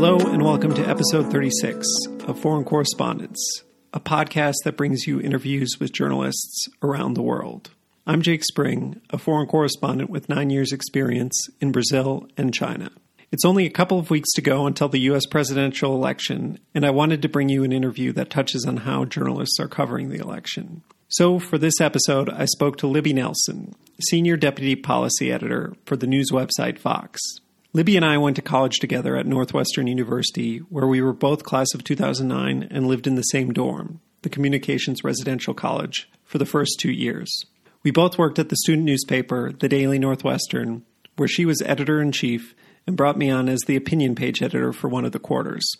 Hello, and welcome to episode 36 of Foreign Correspondence, a podcast that brings you interviews with journalists around the world. I'm Jake Spring, a foreign correspondent with nine years' experience in Brazil and China. It's only a couple of weeks to go until the U.S. presidential election, and I wanted to bring you an interview that touches on how journalists are covering the election. So, for this episode, I spoke to Libby Nelson, Senior Deputy Policy Editor for the news website Vox. Libby and I went to college together at Northwestern University, where we were both class of 2009 and lived in the same dorm, the Communications Residential College, for the first two years. We both worked at the student newspaper, the Daily Northwestern, where she was editor in chief and brought me on as the opinion page editor for one of the quarters.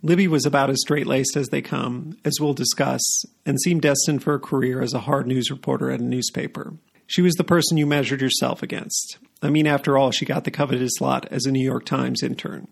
Libby was about as straight laced as they come, as we'll discuss, and seemed destined for a career as a hard news reporter at a newspaper. She was the person you measured yourself against. I mean, after all, she got the coveted slot as a New York Times intern.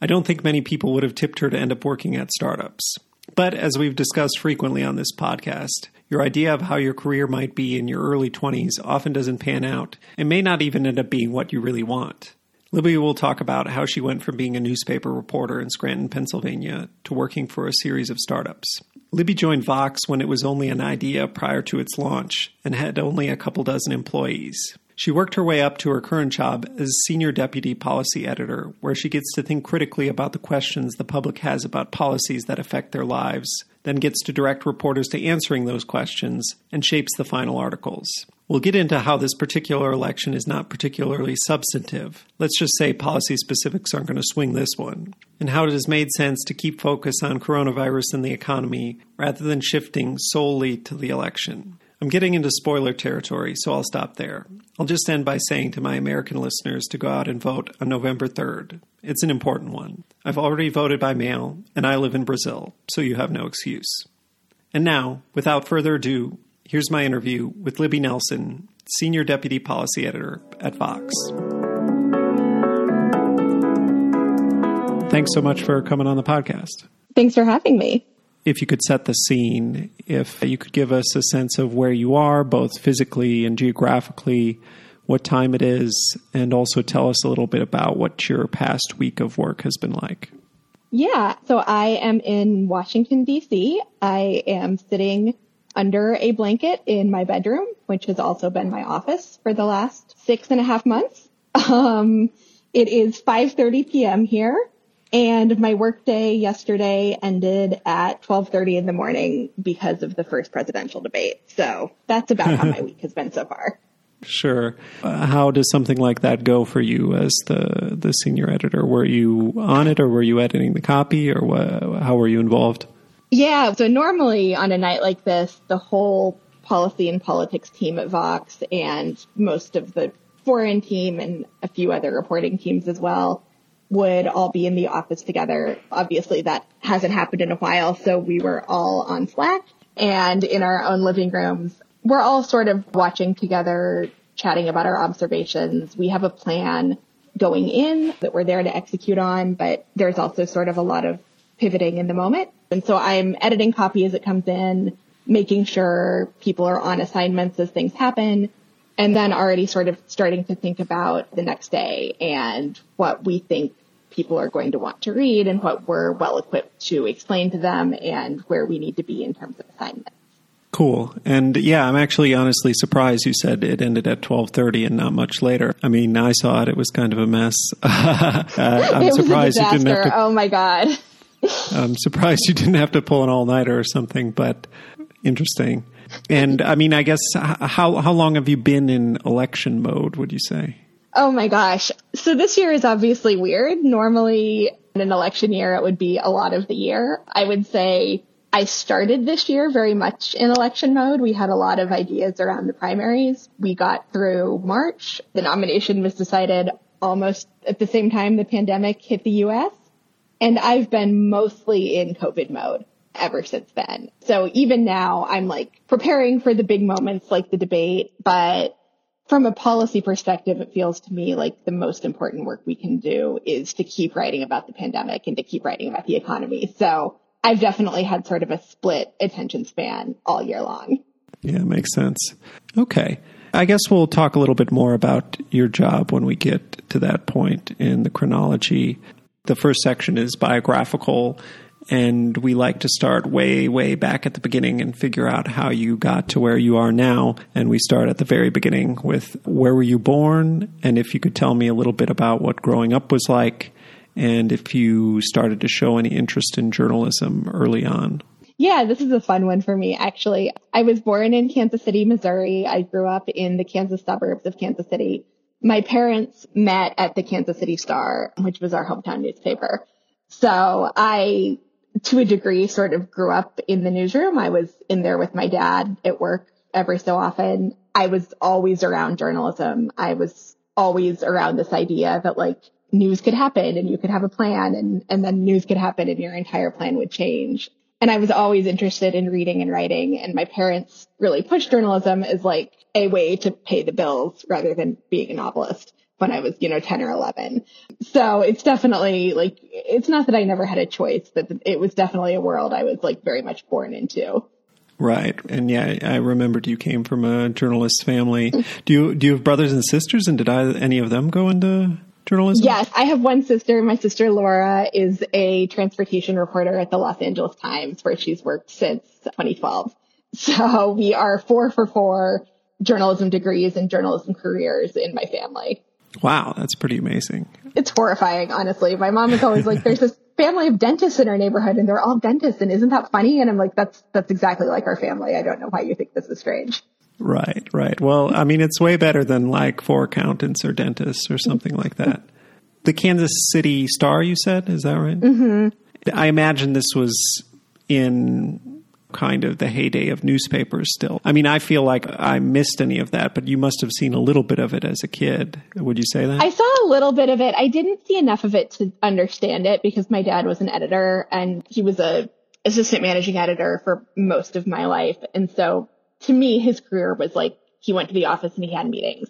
I don't think many people would have tipped her to end up working at startups. But as we've discussed frequently on this podcast, your idea of how your career might be in your early 20s often doesn't pan out and may not even end up being what you really want. Libby will talk about how she went from being a newspaper reporter in Scranton, Pennsylvania, to working for a series of startups. Libby joined Vox when it was only an idea prior to its launch and had only a couple dozen employees. She worked her way up to her current job as Senior Deputy Policy Editor, where she gets to think critically about the questions the public has about policies that affect their lives, then gets to direct reporters to answering those questions, and shapes the final articles. We'll get into how this particular election is not particularly substantive. Let's just say policy specifics aren't going to swing this one. And how it has made sense to keep focus on coronavirus and the economy rather than shifting solely to the election. I'm getting into spoiler territory, so I'll stop there. I'll just end by saying to my American listeners to go out and vote on November 3rd. It's an important one. I've already voted by mail, and I live in Brazil, so you have no excuse. And now, without further ado, here's my interview with Libby Nelson, Senior Deputy Policy Editor at Vox. Thanks so much for coming on the podcast. Thanks for having me if you could set the scene, if you could give us a sense of where you are, both physically and geographically, what time it is, and also tell us a little bit about what your past week of work has been like. Yeah, so I am in Washington, D.C. I am sitting under a blanket in my bedroom, which has also been my office for the last six and a half months. Um, it is 5.30 p.m. here and my workday yesterday ended at 12:30 in the morning because of the first presidential debate. So that's about how my week has been so far. Sure. Uh, how does something like that go for you as the the senior editor? Were you on it, or were you editing the copy, or what, how were you involved? Yeah. So normally on a night like this, the whole policy and politics team at Vox and most of the foreign team and a few other reporting teams as well would all be in the office together. Obviously that hasn't happened in a while, so we were all on Slack and in our own living rooms. We're all sort of watching together, chatting about our observations. We have a plan going in that we're there to execute on, but there's also sort of a lot of pivoting in the moment. And so I'm editing copy as it comes in, making sure people are on assignments as things happen, and then already sort of starting to think about the next day and what we think people are going to want to read and what we're well equipped to explain to them and where we need to be in terms of assignments. Cool. And yeah, I'm actually honestly surprised you said it ended at 12:30 and not much later. I mean, I saw it; it was kind of a mess. uh, I'm surprised you didn't have to. Oh my god. I'm surprised you didn't have to pull an all-nighter or something, but interesting. And I mean, I guess how how long have you been in election mode? Would you say? Oh my gosh. So this year is obviously weird. Normally in an election year, it would be a lot of the year. I would say I started this year very much in election mode. We had a lot of ideas around the primaries. We got through March. The nomination was decided almost at the same time the pandemic hit the US. And I've been mostly in COVID mode ever since then. So even now I'm like preparing for the big moments like the debate, but from a policy perspective, it feels to me like the most important work we can do is to keep writing about the pandemic and to keep writing about the economy. So I've definitely had sort of a split attention span all year long. Yeah, makes sense. Okay. I guess we'll talk a little bit more about your job when we get to that point in the chronology. The first section is biographical, and we like to start way, way back at the beginning and figure out how you got to where you are now. And we start at the very beginning with where were you born? And if you could tell me a little bit about what growing up was like, and if you started to show any interest in journalism early on. Yeah, this is a fun one for me, actually. I was born in Kansas City, Missouri. I grew up in the Kansas suburbs of Kansas City. My parents met at the Kansas City Star, which was our hometown newspaper. So I, to a degree, sort of grew up in the newsroom. I was in there with my dad at work every so often. I was always around journalism. I was always around this idea that like news could happen and you could have a plan and, and then news could happen and your entire plan would change. And I was always interested in reading and writing and my parents really pushed journalism as like a way to pay the bills rather than being a novelist when I was, you know, 10 or 11. So it's definitely like, it's not that I never had a choice, but it was definitely a world I was like very much born into. Right. And yeah, I remembered you came from a journalist family. Do you, do you have brothers and sisters and did I, any of them go into journalism? Yes, I have one sister. My sister Laura is a transportation reporter at the Los Angeles Times where she's worked since 2012. So we are four for four journalism degrees and journalism careers in my family. Wow, that's pretty amazing. It's horrifying, honestly. My mom is always like, there's this family of dentists in our neighborhood and they're all dentists and isn't that funny? And I'm like, that's, that's exactly like our family. I don't know why you think this is strange. Right, right. Well, I mean, it's way better than like four accountants or dentists or something like that. The Kansas City Star, you said, is that right? Mm-hmm. I imagine this was in kind of the heyday of newspapers still. I mean, I feel like I missed any of that, but you must have seen a little bit of it as a kid. Would you say that? I saw a little bit of it. I didn't see enough of it to understand it because my dad was an editor and he was a assistant managing editor for most of my life. And so to me, his career was like he went to the office and he had meetings.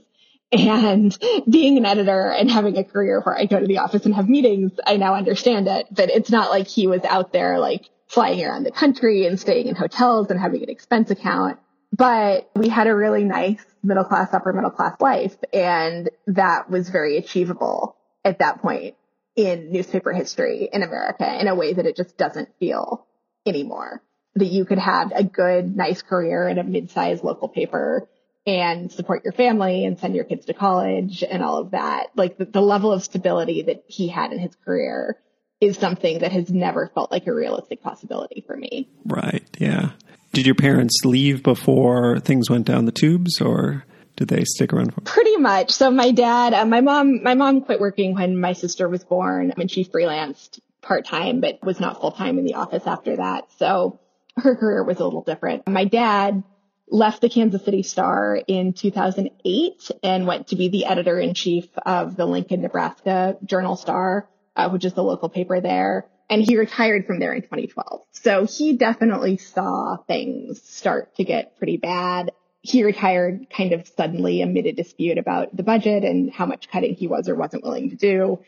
And being an editor and having a career where I go to the office and have meetings, I now understand it. But it's not like he was out there like flying around the country and staying in hotels and having an expense account. But we had a really nice middle class, upper middle class life. And that was very achievable at that point in newspaper history in America in a way that it just doesn't feel anymore that you could have a good, nice career in a mid-sized local paper and support your family and send your kids to college and all of that. Like the, the, level of stability that he had in his career is something that has never felt like a realistic possibility for me. Right. Yeah. Did your parents leave before things went down the tubes or did they stick around? For- Pretty much. So my dad, uh, my mom, my mom quit working when my sister was born and she freelanced part time, but was not full time in the office after that. So her career was a little different. My dad left the Kansas City Star in 2008 and went to be the editor in chief of the Lincoln, Nebraska Journal Star, uh, which is the local paper there. And he retired from there in 2012. So he definitely saw things start to get pretty bad. He retired kind of suddenly amid a dispute about the budget and how much cutting he was or wasn't willing to do.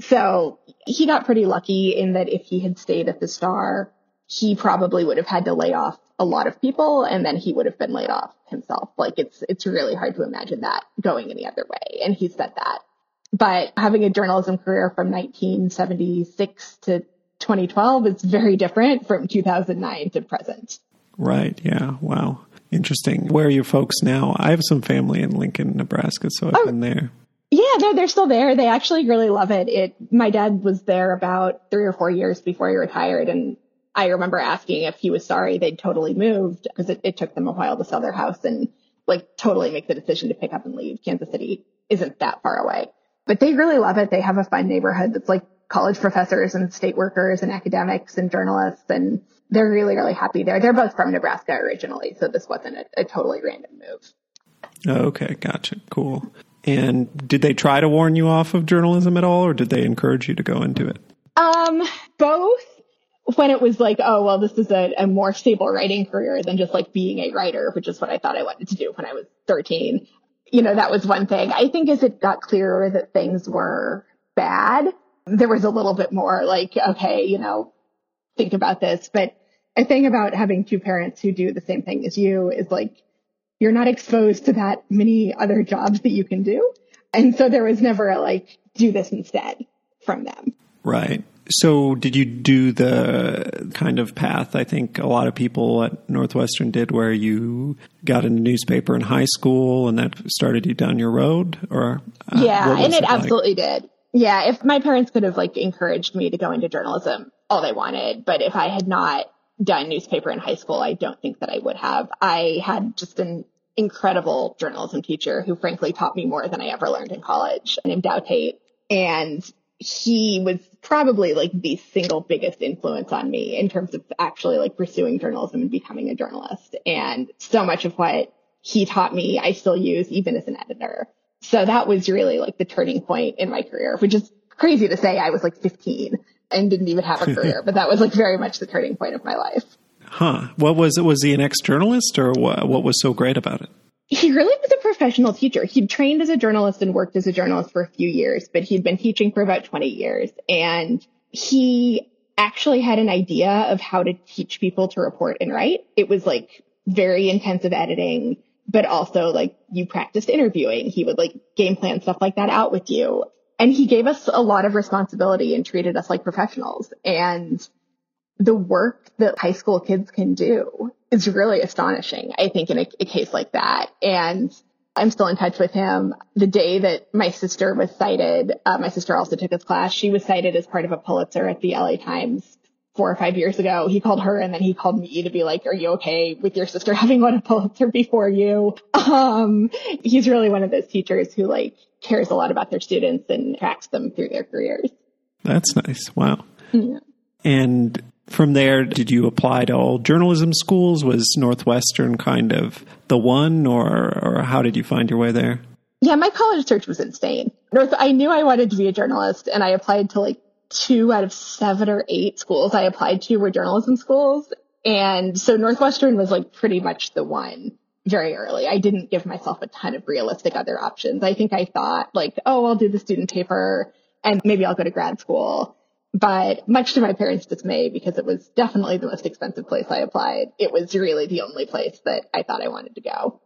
So he got pretty lucky in that if he had stayed at the Star, he probably would have had to lay off a lot of people and then he would have been laid off himself. Like it's, it's really hard to imagine that going any other way. And he said that. But having a journalism career from 1976 to 2012 is very different from 2009 to present. Right. Yeah. Wow. Interesting. Where are your folks now? I have some family in Lincoln, Nebraska, so I've oh, been there. Yeah, no, they're still there. They actually really love it. It, my dad was there about three or four years before he retired and I remember asking if he was sorry they'd totally moved because it, it took them a while to sell their house and like totally make the decision to pick up and leave. Kansas City isn't that far away, but they really love it. They have a fun neighborhood that's like college professors and state workers and academics and journalists and they're really, really happy there. They're both from Nebraska originally, so this wasn't a, a totally random move. Okay, gotcha. Cool. And did they try to warn you off of journalism at all, or did they encourage you to go into it? Um, both when it was like, oh, well, this is a, a, more stable writing career than just like being a writer, which is what I thought I wanted to do when I was 13. You know, that was one thing. I think as it got clearer that things were bad, there was a little bit more like, okay, you know, think about this. But a thing about having two parents who do the same thing as you is like, you're not exposed to that many other jobs that you can do. And so there was never a like, do this instead from them. Right. So, did you do the kind of path I think a lot of people at Northwestern did, where you got in a newspaper in high school and that started you down your road? Or uh, yeah, and it, it absolutely did. Yeah, if my parents could have like encouraged me to go into journalism, all they wanted, but if I had not done newspaper in high school, I don't think that I would have. I had just an incredible journalism teacher who frankly taught me more than I ever learned in college named Dow Tate. And he was probably like the single biggest influence on me in terms of actually like pursuing journalism and becoming a journalist. And so much of what he taught me, I still use even as an editor. So that was really like the turning point in my career, which is crazy to say. I was like 15 and didn't even have a career, but that was like very much the turning point of my life. Huh. What was it? Was he an ex journalist or what, what was so great about it? He really was a professional teacher. He'd trained as a journalist and worked as a journalist for a few years, but he'd been teaching for about 20 years. And he actually had an idea of how to teach people to report and write. It was like very intensive editing, but also like you practiced interviewing. He would like game plan stuff like that out with you. And he gave us a lot of responsibility and treated us like professionals. And the work that high school kids can do is really astonishing, I think, in a, a, case like that. And I'm still in touch with him. The day that my sister was cited, uh, my sister also took his class. She was cited as part of a Pulitzer at the LA Times four or five years ago. He called her and then he called me to be like, are you okay with your sister having won a Pulitzer before you? Um, he's really one of those teachers who like cares a lot about their students and tracks them through their careers. That's nice. Wow. Yeah. And from there, did you apply to all journalism schools? Was Northwestern kind of the one, or, or how did you find your way there? Yeah, my college search was insane. North, I knew I wanted to be a journalist, and I applied to like two out of seven or eight schools I applied to were journalism schools. And so Northwestern was like pretty much the one very early. I didn't give myself a ton of realistic other options. I think I thought like, oh, I'll do the student paper and maybe I'll go to grad school. But much to my parents' dismay, because it was definitely the most expensive place I applied, it was really the only place that I thought I wanted to go.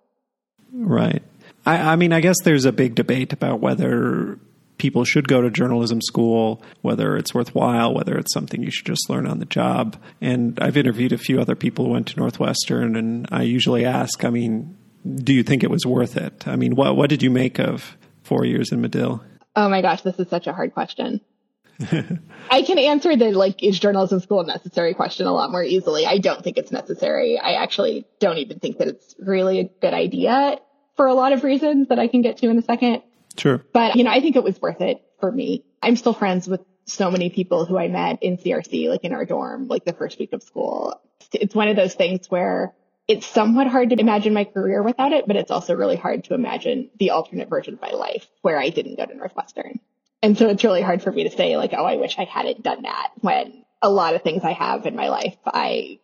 Right. I, I mean, I guess there's a big debate about whether people should go to journalism school, whether it's worthwhile, whether it's something you should just learn on the job. And I've interviewed a few other people who went to Northwestern, and I usually ask, I mean, do you think it was worth it? I mean, what what did you make of four years in Medill? Oh my gosh, this is such a hard question. I can answer the like, is journalism school necessary question a lot more easily. I don't think it's necessary. I actually don't even think that it's really a good idea for a lot of reasons that I can get to in a second. Sure. But, you know, I think it was worth it for me. I'm still friends with so many people who I met in CRC, like in our dorm, like the first week of school. It's one of those things where it's somewhat hard to imagine my career without it, but it's also really hard to imagine the alternate version of my life where I didn't go to Northwestern. And so it's really hard for me to say like, oh, I wish I hadn't done that when a lot of things I have in my life, I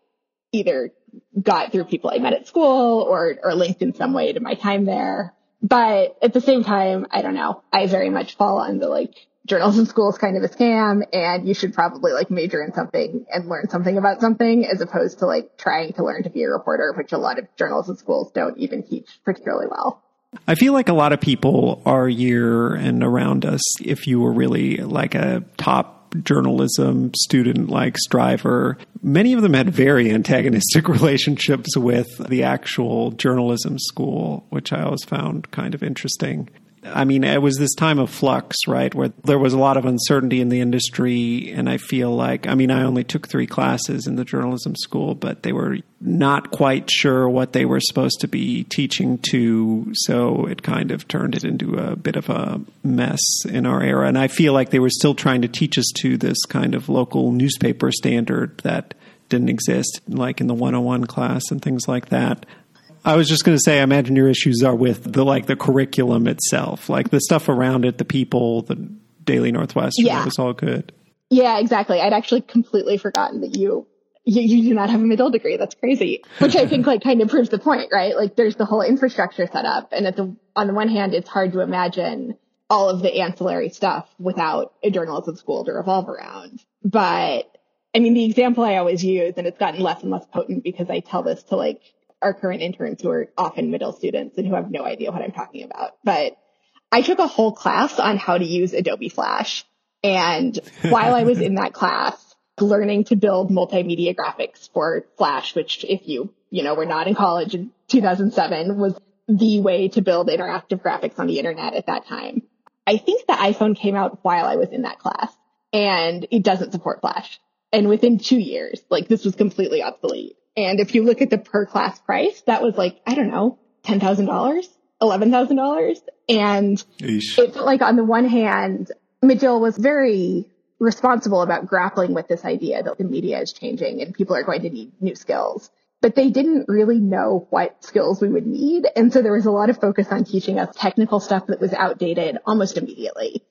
either got through people I met at school or, or linked in some way to my time there. But at the same time, I don't know. I very much fall on the like journalism school is kind of a scam and you should probably like major in something and learn something about something as opposed to like trying to learn to be a reporter, which a lot of journalism schools don't even teach particularly well. I feel like a lot of people our year and around us, if you were really like a top journalism student like Striver, many of them had very antagonistic relationships with the actual journalism school, which I always found kind of interesting. I mean, it was this time of flux, right, where there was a lot of uncertainty in the industry. And I feel like, I mean, I only took three classes in the journalism school, but they were not quite sure what they were supposed to be teaching to. So it kind of turned it into a bit of a mess in our era. And I feel like they were still trying to teach us to this kind of local newspaper standard that didn't exist, like in the 101 class and things like that. I was just going to say, I imagine your issues are with the like the curriculum itself, like the stuff around it, the people, the Daily Northwest. Yeah. Was all good. Yeah, exactly. I'd actually completely forgotten that you, you, you do not have a Medill degree. That's crazy. Which I think like kind of proves the point, right? Like there's the whole infrastructure set up, and at the on the one hand, it's hard to imagine all of the ancillary stuff without a journalism school to revolve around. But I mean, the example I always use, and it's gotten less and less potent because I tell this to like our current interns who are often Medill students and who have no idea what I'm talking about. But I took a whole class on how to use Adobe Flash And while I was in that class, learning to build multimedia graphics for Flash, which if you, you know, were not in college in 2007 was the way to build interactive graphics on the internet at that time. I think the iPhone came out while I was in that class and it doesn't support Flash. And within two years, like this was completely obsolete. And if you look at the per class price, that was like, I don't know, $10,000, $11,000. And Eesh. it felt like on the one hand, Medill was very responsible about grappling with this idea that the media is changing and people are going to need new skills. But they didn't really know what skills we would need. And so there was a lot of focus on teaching us technical stuff that was outdated almost immediately.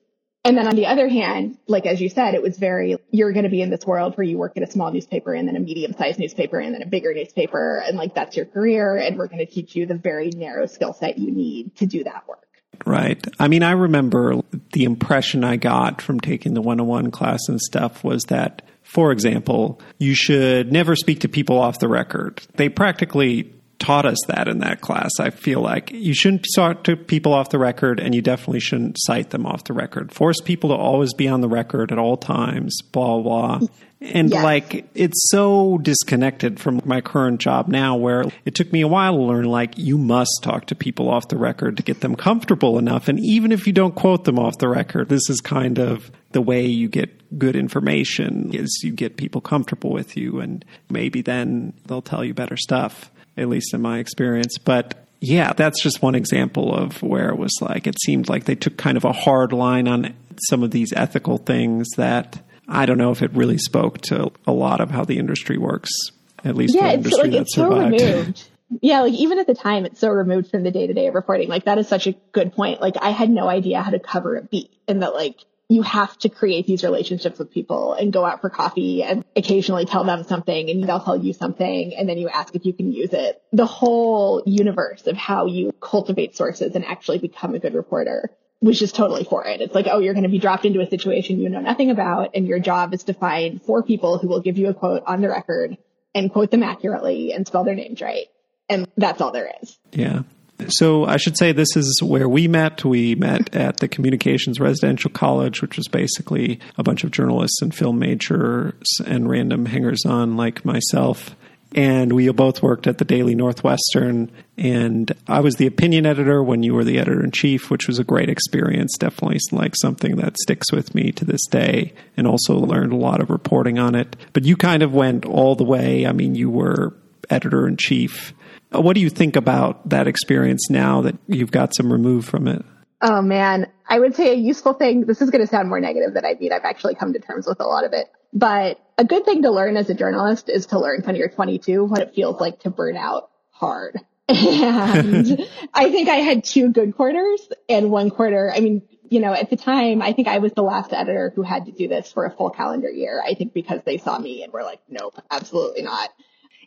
And then on the other hand, like as you said, it was very, you're going to be in this world where you work at a small newspaper and then a medium sized newspaper and then a bigger newspaper. And like that's your career. And we're going to teach you the very narrow skill set you need to do that work. Right. I mean, I remember the impression I got from taking the 101 class and stuff was that, for example, you should never speak to people off the record. They practically taught us that in that class. I feel like you shouldn't talk to people off the record and you definitely shouldn't cite them off the record. Force people to always be on the record at all times, blah, blah. And like, it's so disconnected from my current job now where it took me a while to learn, like, you must talk to people off the record to get them comfortable enough. And even if you don't quote them off the record, this is kind of the way you get good information is you get people comfortable with you and maybe then they'll tell you better stuff, at least in my experience. But yeah, that's just one example of where it was like, it seemed like they took kind of a hard line on some of these ethical things that I don't know if it really spoke to a lot of how the industry works. At least yeah, it's like it's so removed. Yeah, like even at the time, it's so removed from the day to day reporting. Like that is such a good point. Like I had no idea how to cover a beat, and that like you have to create these relationships with people and go out for coffee and occasionally tell them something and they'll tell you something and then you ask if you can use it. The whole universe of how you cultivate sources and actually become a good reporter was just totally for it. It's like, oh, you're going to be dropped into a situation you know nothing about, and your job is to find four people who will give you a quote on the record and quote them accurately and spell their names right. And that's all there is. Yeah. So I should say this is where we met. We met at the Communications Residential College, which was basically a bunch of journalists and film majors and random hangers on like myself and we both worked at the Daily Northwestern. And I was the opinion editor when you were the editor in chief, which was a great experience. Definitely like something that sticks with me to this day, and also learned a lot of reporting on it. But you kind of went all the way. I mean, you were editor in chief. Uh, what do you think about that experience now that you've got some removed from it? Oh man, I would say a useful thing. This is going to sound more negative than I mean. I've actually come to terms with a lot of it. But a good thing to learn as a journalist is to learn when you're 22 what it feels like to burn out hard. And I think I had two good quarters and one quarter. I mean, you know, at the time, I think I was the last editor who had to do this for a full calendar year. I think because they saw me and were like, nope, absolutely not.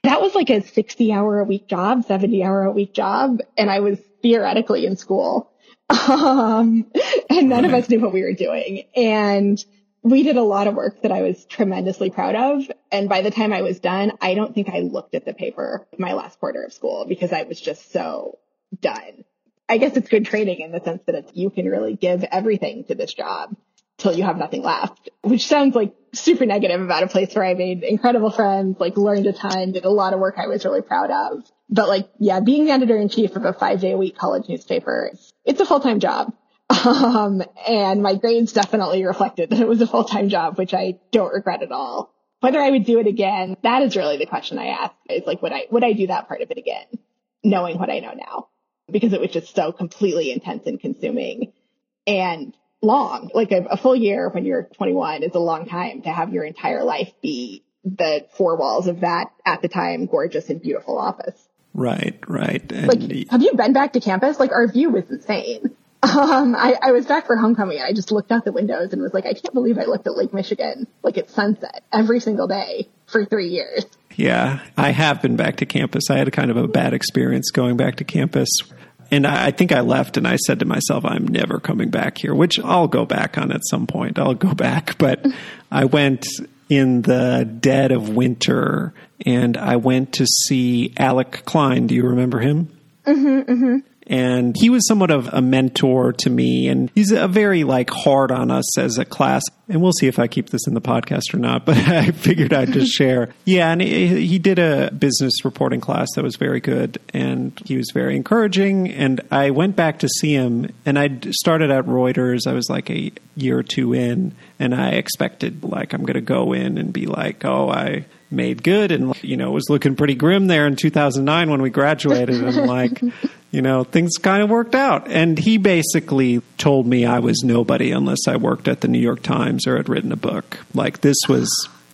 That was like a 60 hour a week job, 70 hour a week job. And I was theoretically in school. Um, and none of us knew what we were doing. And we did a lot of work that I was tremendously proud of. And by the time I was done, I don't think I looked at the paper my last quarter of school because I was just so done. I guess it's good training in the sense that you can really give everything to this job till you have nothing left, which sounds like super negative about a place where I made incredible friends, like learned a ton, did a lot of work I was really proud of. But like, yeah, being the editor in chief of a five day a week college newspaper, it's a full time job. Um, and my grades definitely reflected that it was a full-time job, which I don't regret at all. Whether I would do it again, that is really the question I ask. Is like, would I, would I do that part of it again? Knowing what I know now. Because it was just so completely intense and consuming and long. Like a, a full year when you're 21 is a long time to have your entire life be the four walls of that at the time gorgeous and beautiful office. Right, right. And like, have you been back to campus? Like our view was insane. Um, I, I was back for homecoming and I just looked out the windows and was like, I can't believe I looked at Lake Michigan like at sunset every single day for three years. Yeah, I have been back to campus. I had a kind of a bad experience going back to campus. And I, think I left and I said to myself, I'm never coming back here, which I'll go back on at some point. I'll go back. But I went in the dead of winter and I went to see Alec Klein. Do you remember him? Mm-hmm, mm-hmm and he was somewhat of a mentor to me and he's a very like hard on us as a class. And we'll see if i keep this in the podcast or not but i figured i'd just share. Yeah and he, he did a business reporting class that was very good and he was very encouraging. And i went back to see him and i started at reuters. I was like a year or two in and i expected like i'm going to go in and be like oh i made good and you know it was looking pretty grim there in 2009 when we graduated. And like you know things kind of worked out. And he basically told me i was nobody unless i worked at the new york times or had written a book. Like this was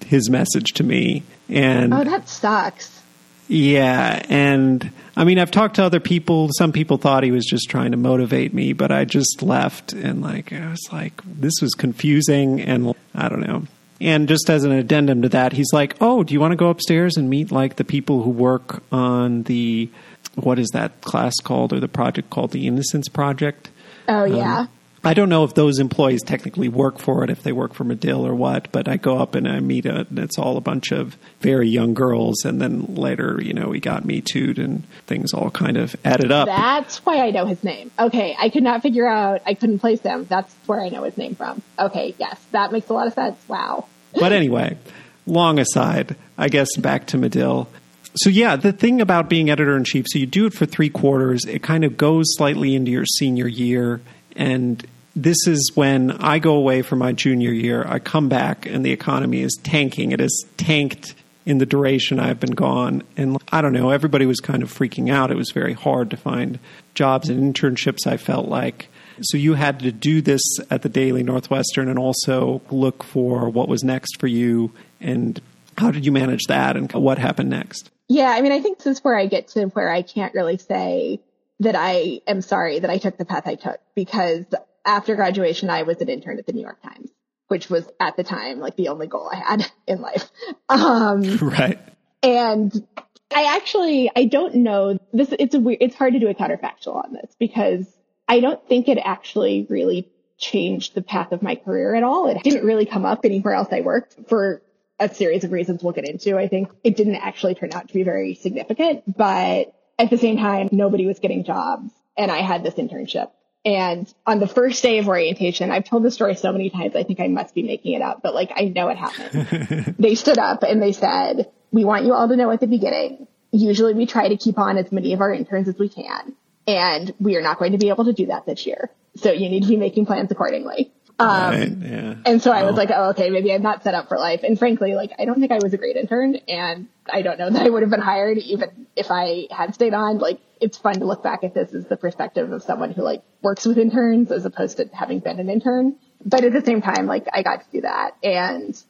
his message to me. And oh that sucks. Yeah and i mean i've talked to other people. Some people thought he was just trying to motivate me but i just left and like i was like this was confusing and i don't know. And just as an addendum to that, he's like, "Oh, do you want to go upstairs and meet like the people who work on the what is that class called or the project called the Innocence Project?" Oh yeah. Um, I don't know if those employees technically work for it, if they work for Medill or what, but I go up and I meet it, and it's all a bunch of very young girls. And then later, you know, he got me too and things all kind of added up. That's why I know his name. Okay. I could not figure out, I couldn't place him. That's where I know his name from. Okay. Yes. That makes a lot of sense. Wow. But anyway, long aside, I guess back to Medill. So yeah, the thing about being editor in chief, so you do it for three quarters. It kind of goes slightly into your senior year, and this is when I go away for my junior year. I come back, and the economy is tanking. It has tanked in the duration I've been gone, and I don't know. Everybody was kind of freaking out. It was very hard to find jobs and internships. I felt like so you had to do this at the Daily Northwestern and also look for what was next for you. And how did you manage that and what happened next? Yeah, I mean, I think this is where I get to where I can't really say that I am sorry that I took the path I took because after graduation, I was an intern at the New York Times, which was at the time like the only goal I had in life. Um, right. And I actually, I don't know this. It's a weird, it's hard to do a counterfactual on this because I don't think it actually really changed the path of my career at all. It didn't really come up anywhere else I worked for a series of reasons we'll get into. I think it didn't actually turn out to be very significant, but at the same time, nobody was getting jobs and I had this internship. And on the first day of orientation, I've told the story so many times, I think I must be making it up, but like I know it happened. they stood up and they said, we want you all to know at the beginning. Usually we try to keep on as many of our interns as we can. And we are not going to be able to do that this year. So you need to be making plans accordingly. Um, right, yeah. And so I was like, oh, okay, maybe I'm not set up for life. And frankly, like, I don't think I was a great intern and I don't know that I would have been hired even if I had stayed on. Like, it's fun to look back at this as the perspective of someone who like works with interns as opposed to having been an intern. But at the same time, like, I got to do that. And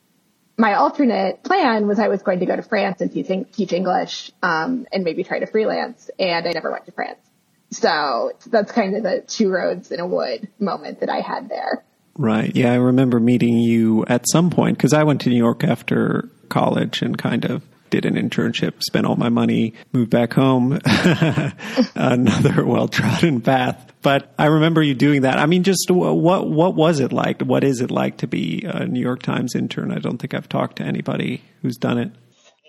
my alternate plan was I was going to go to France and teach, teach English, um, and maybe try to freelance. And I never went to France. So that's kind of the two roads in a wood moment that I had there. Right. Yeah, I remember meeting you at some point because I went to New York after college and kind of did an internship, spent all my money, moved back home, another well trodden path. But I remember you doing that. I mean, just what what was it like? What is it like to be a New York Times intern? I don't think I've talked to anybody who's done it.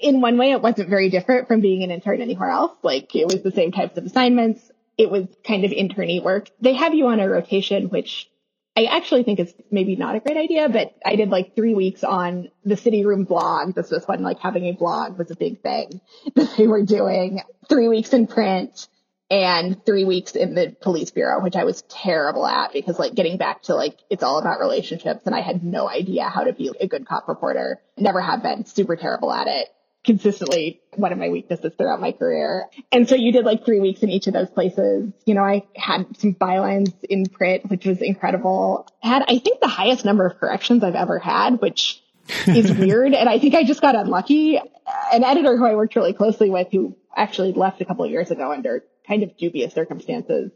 In one way, it wasn't very different from being an intern anywhere else. Like it was the same types of assignments it was kind of interny work. They have you on a rotation, which I actually think it's maybe not a great idea, but I did like three weeks on the city room blog. This was when like having a blog was a big thing that they were doing. Three weeks in print and three weeks in the police bureau, which I was terrible at because like getting back to like, it's all about relationships and I had no idea how to be a good cop reporter. Never have been super terrible at it consistently one of my weaknesses throughout my career. And so you did like three weeks in each of those places. You know, I had some bylines in print, which was incredible. had, I think, the highest number of corrections I've ever had, which is weird. And I think I just got unlucky. An editor who I worked really closely with, who actually left a couple of years ago under kind of dubious circumstances,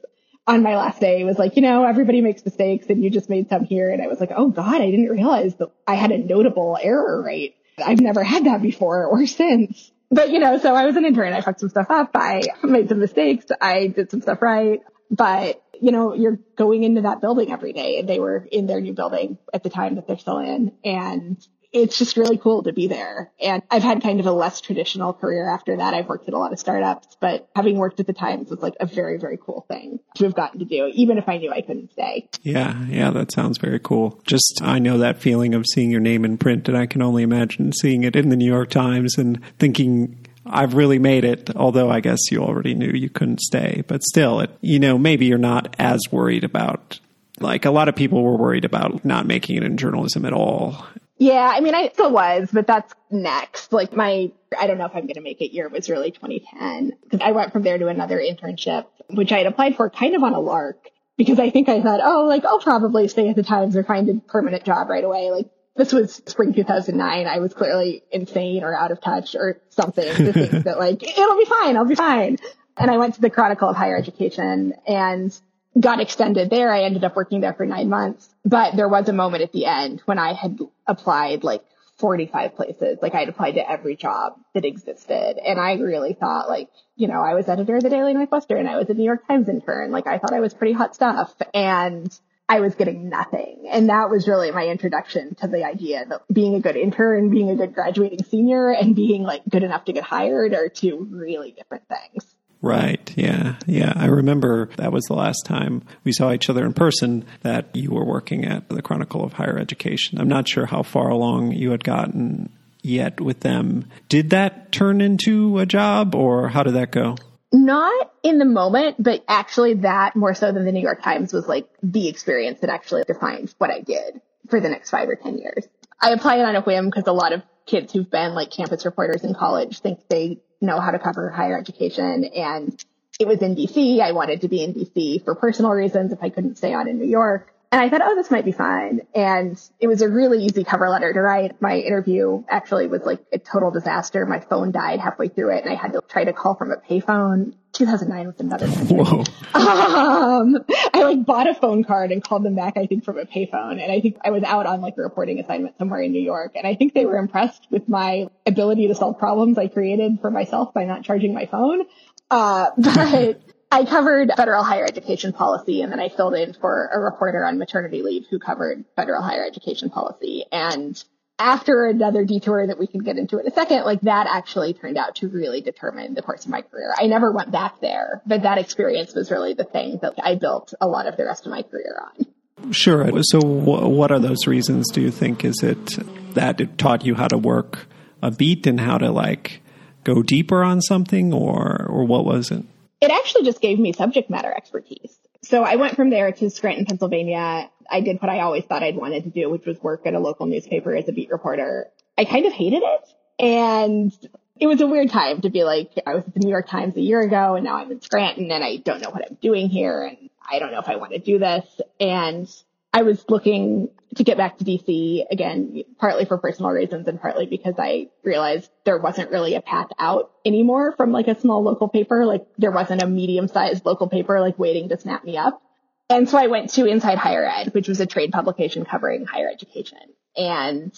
on my last day was like, you know, everybody makes mistakes and you just made some here. And I was like, oh God, I didn't realize that I had a notable error rate. I've never had that before or since. But you know, so I was an intern. I fucked some stuff up. I made some mistakes. I did some stuff right. But you know, you're going into that building every day and they were in their new building at the time that they're still in. And it's just really cool to be there. And I've had kind of a less traditional career after that. I've worked at a lot of startups, but having worked at the Times was like a very, very cool thing to have gotten to do, even if I knew I couldn't stay. Yeah, yeah, that sounds very cool. Just, I know that feeling of seeing your name in print, and I can only imagine seeing it in the New York Times and thinking, I've really made it, although I guess you already knew you couldn't stay. But still, it, you know, maybe you're not as worried about, like a lot of people were worried about not making it in journalism at all. Yeah, I mean, I still was, but that's next. Like my, I don't know if I'm going to make it year was really 2010 because I went from there to another internship, which I had applied for kind of on a lark because I think I thought, oh, like I'll probably stay at the Times or find a permanent job right away. Like this was spring 2009. I was clearly insane or out of touch or something to think that like, it'll be fine. I'll be fine. And I went to the Chronicle of Higher Education and got extended there. I ended up working there for nine months, but there was a moment at the end when I had applied like 45 places. Like I'd applied to every job that existed. And I really thought like, you know, I was editor of the Daily Northwestern. I was a New York Times intern. Like I thought I was pretty hot stuff and I was getting nothing. And that was really my introduction to the idea that being a good intern, being a good graduating senior and being like good enough to get hired are two really different things. Right. Yeah. Yeah. I remember that was the last time we saw each other in person that you were working at the Chronicle of Higher Education. I'm not sure how far along you had gotten yet with them. Did that turn into a job or how did that go? Not in the moment, but actually that more so than the New York Times was like the experience that actually defined what I did for the next five or 10 years. I applied on a whim because a lot of kids who've been like campus reporters in college think they know how to cover higher education. And it was in DC. I wanted to be in DC for personal reasons if I couldn't stay on in New York. And I thought, oh, this might be fine. And it was a really easy cover letter to write. My interview actually was like a total disaster. My phone died halfway through it and I had to try to call from a payphone. 2009 with another Whoa. Um, I like bought a phone card and called them back, I think from a payphone. And I think I was out on like a reporting assignment somewhere in New York. And I think they were impressed with my ability to solve problems I created for myself by not charging my phone. Uh, but I covered federal higher education policy and then I filled in for a reporter on maternity leave who covered federal higher education policy. And after another detour that we can get into in a second, like that actually turned out to really determine the course of my career. I never went back there, but that experience was really the thing that I built a lot of the rest of my career on. Sure. So what are those reasons do you think? Is it that it taught you how to work a beat and how to like go deeper on something or, or what was it? it actually just gave me subject matter expertise. So I went from there to Scranton, Pennsylvania. I did what I always thought I'd wanted to do, which was work at a local newspaper as a beat reporter. I kind of hated it. And it was a weird time to be like, I was at the New York Times a year ago and now I'm in Scranton and I don't know what I'm doing here and I don't know if I want to do this. And I was looking to get back to DC again, partly for personal reasons and partly because I realized there wasn't really a path out anymore from like a small local paper. Like there wasn't a medium sized local paper like waiting to snap me up. And so I went to Inside Higher Ed, which was a trade publication covering higher education. And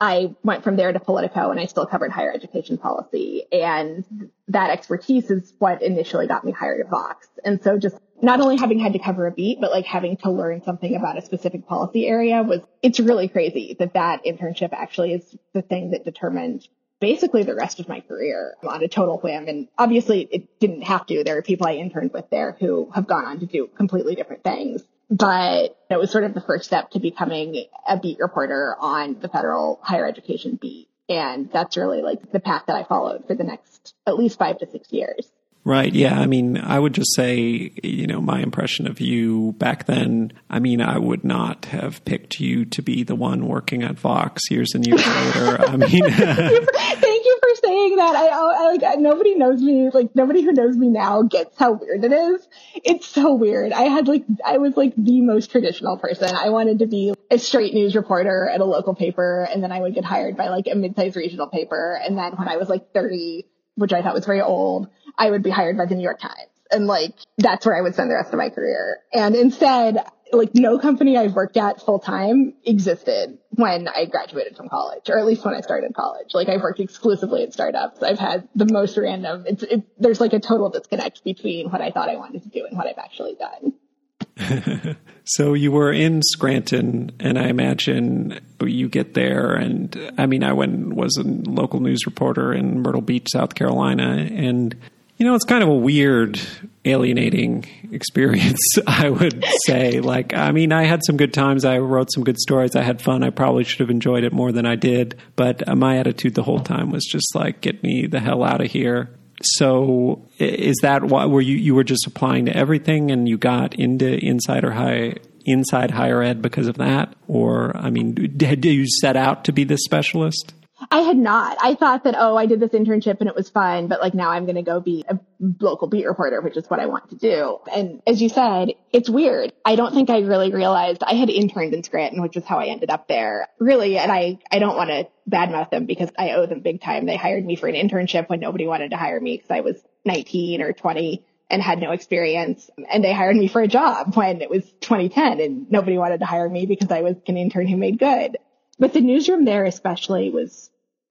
I went from there to Politico and I still covered higher education policy. And that expertise is what initially got me hired at Vox. And so just not only having had to cover a beat, but like having to learn something about a specific policy area was, it's really crazy that that internship actually is the thing that determined basically the rest of my career on a total whim. And obviously it didn't have to. There are people I interned with there who have gone on to do completely different things. But it was sort of the first step to becoming a beat reporter on the federal higher education beat. And that's really like the path that I followed for the next at least five to six years. Right. Yeah. I mean, I would just say, you know, my impression of you back then, I mean, I would not have picked you to be the one working at Vox years and years later. I mean, thank you for saying that. I, I like, nobody knows me, like, nobody who knows me now gets how weird it is. It's so weird. I had like, I was like the most traditional person. I wanted to be a straight news reporter at a local paper, and then I would get hired by like a mid-sized regional paper. And then when I was like 30, which I thought was very old, I would be hired by the New York Times. And like, that's where I would spend the rest of my career. And instead, like no company I've worked at full time existed when I graduated from college, or at least when I started college. Like I've worked exclusively at startups. I've had the most random, it's, it, there's like a total disconnect between what I thought I wanted to do and what I've actually done. so you were in Scranton, and I imagine you get there, and I mean, I went was a local news reporter in Myrtle Beach, South Carolina, and you know, it's kind of a weird, alienating experience, I would say. Like, I mean, I had some good times. I wrote some good stories. I had fun. I probably should have enjoyed it more than I did. But uh, my attitude the whole time was just like, get me the hell out of here. So, is that why were you you were just applying to everything and you got into insider high inside higher ed because of that, or I mean, did you set out to be this specialist? I had not. I thought that, oh, I did this internship and it was fun, but like now I'm going to go be a local beat reporter, which is what I want to do. And as you said, it's weird. I don't think I really realized I had interned in Scranton, which is how I ended up there. Really, and I, I don't want to badmouth them because I owe them big time. They hired me for an internship when nobody wanted to hire me because I was 19 or 20 and had no experience. And they hired me for a job when it was 2010 and nobody wanted to hire me because I was an intern who made good. But the newsroom there especially was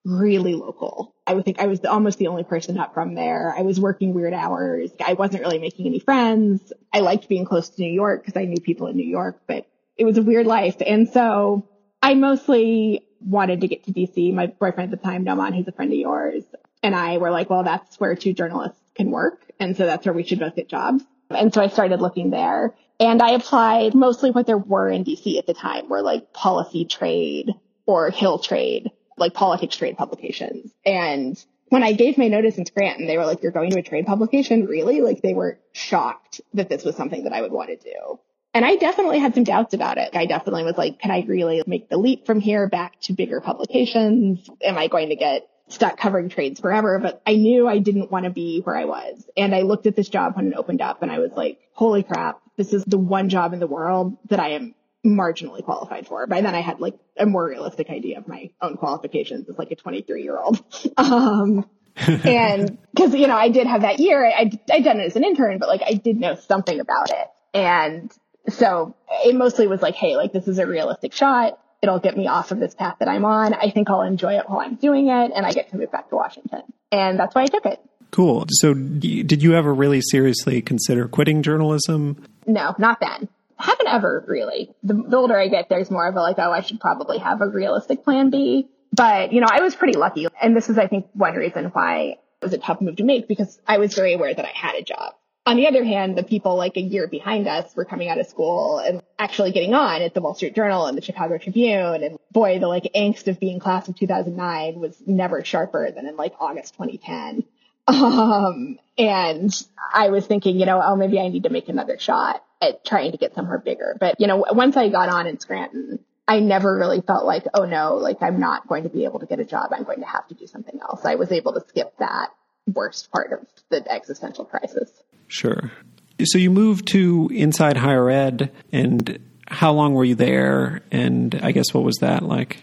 really local. I would think I was almost the only person not from there. I was working weird hours. I wasn't really making any friends. I liked being close to New York because I knew people in New York, but it was a weird life. And so I mostly wanted to get to DC. My boyfriend at the time, Noman, who's a friend of yours, and I were like, well, that's where two journalists can work. And so that's where we should both get jobs. And so I started looking there and I applied mostly what there were in DC at the time were like policy trade or hill trade, like politics trade publications. And when I gave my notice in Scranton, they were like, you're going to a trade publication? Really? Like they were shocked that this was something that I would want to do. And I definitely had some doubts about it. I definitely was like, can I really make the leap from here back to bigger publications? Am I going to get stuck covering trades forever, but I knew I didn't want to be where I was. And I looked at this job when it opened up and I was like, holy crap, this is the one job in the world that I am marginally qualified for. By then I had like a more realistic idea of my own qualifications as like a 23 year old. Um, and cause, you know, I did have that year. I, I'd done it as an intern, but like I did know something about it. And so it mostly was like, Hey, like this is a realistic shot it'll get me off of this path that I'm on. I think I'll enjoy it while I'm doing it and I get to move back to Washington. And that's why I took it. Cool. So did you ever really seriously consider quitting journalism? No, not then. Haven't ever really. The, the older I get, there's more of a like, oh, I should probably have a realistic plan B. But, you know, I was pretty lucky. And this is, I think, one reason why it was a tough move to make because I was very aware that I had a job. On the other hand, the people like a year behind us were coming out of school and actually getting on at the Wall Street Journal and the Chicago Tribune. And boy, the like angst of being class of 2009 was never sharper than in like August 2010. Um, and I was thinking, you know, oh, maybe I need to make another shot at trying to get somewhere bigger. But, you know, once I got on in Scranton, I never really felt like, oh no, like I'm not going to be able to get a job. I'm going to have to do something else. I was able to skip that worst part of the existential crisis. Sure. So you moved to Inside Higher Ed, and how long were you there? And I guess what was that like?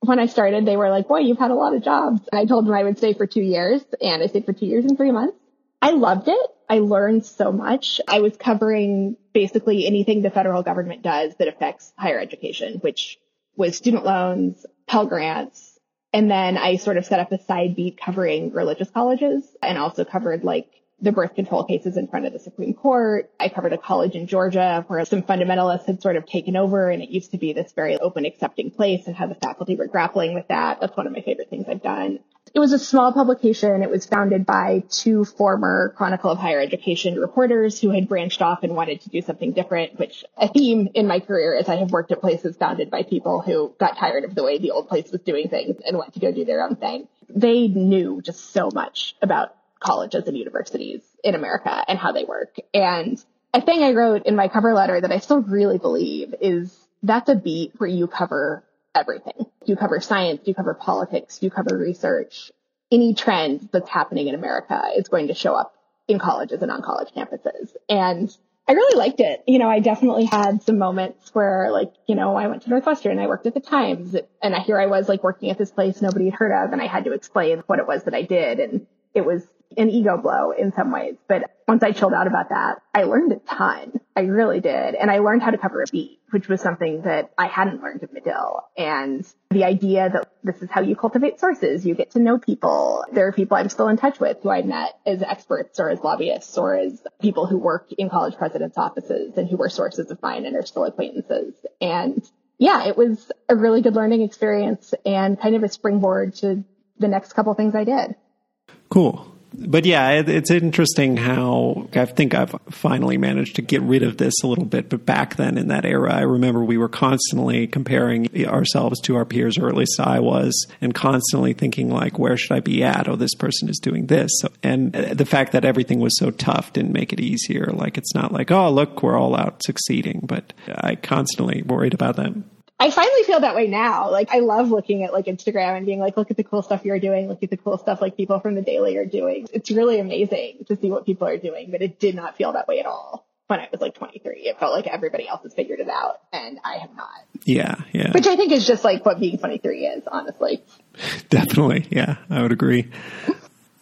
When I started, they were like, boy, you've had a lot of jobs. I told them I would stay for two years, and I stayed for two years and three months. I loved it. I learned so much. I was covering basically anything the federal government does that affects higher education, which was student loans, Pell Grants, and then I sort of set up a side beat covering religious colleges and also covered like the birth control cases in front of the Supreme Court. I covered a college in Georgia where some fundamentalists had sort of taken over and it used to be this very open, accepting place and how the faculty were grappling with that. That's one of my favorite things I've done. It was a small publication. It was founded by two former Chronicle of Higher Education reporters who had branched off and wanted to do something different, which a theme in my career is I have worked at places founded by people who got tired of the way the old place was doing things and went to go do their own thing. They knew just so much about colleges and universities in America and how they work. And a thing I wrote in my cover letter that I still really believe is that's a beat where you cover everything. You cover science, you cover politics, you cover research. Any trend that's happening in America is going to show up in colleges and on college campuses. And I really liked it. You know, I definitely had some moments where like, you know, I went to Northwestern, I worked at the Times and here I was like working at this place nobody had heard of and I had to explain what it was that I did. And it was an ego blow in some ways. But once I chilled out about that, I learned a ton. I really did. And I learned how to cover a beat, which was something that I hadn't learned at Medill. And the idea that this is how you cultivate sources. You get to know people. There are people I'm still in touch with who I met as experts or as lobbyists or as people who work in college presidents' offices and who were sources of mine and are still acquaintances. And yeah, it was a really good learning experience and kind of a springboard to the next couple things I did. Cool but yeah, it, it's interesting how I think I've finally managed to get rid of this a little bit. But back then in that era, I remember we were constantly comparing ourselves to our peers, or at least I was, and constantly thinking like, where should I be at? Oh, this person is doing this. And uh, the fact that everything was so tough didn't make it easier. Like, it's not like, oh, look, we're all out succeeding. But I constantly worried about them. I finally feel that way now. Like I love looking at like Instagram and being like, look at the cool stuff you're doing. Look at the cool stuff like people from the daily are doing. It's really amazing to see what people are doing, but it did not feel that way at all when I was like 23. It felt like everybody else has figured it out and I have not. Yeah. Yeah. Which I think is just like what being 23 is, honestly. Definitely. Yeah. I would agree.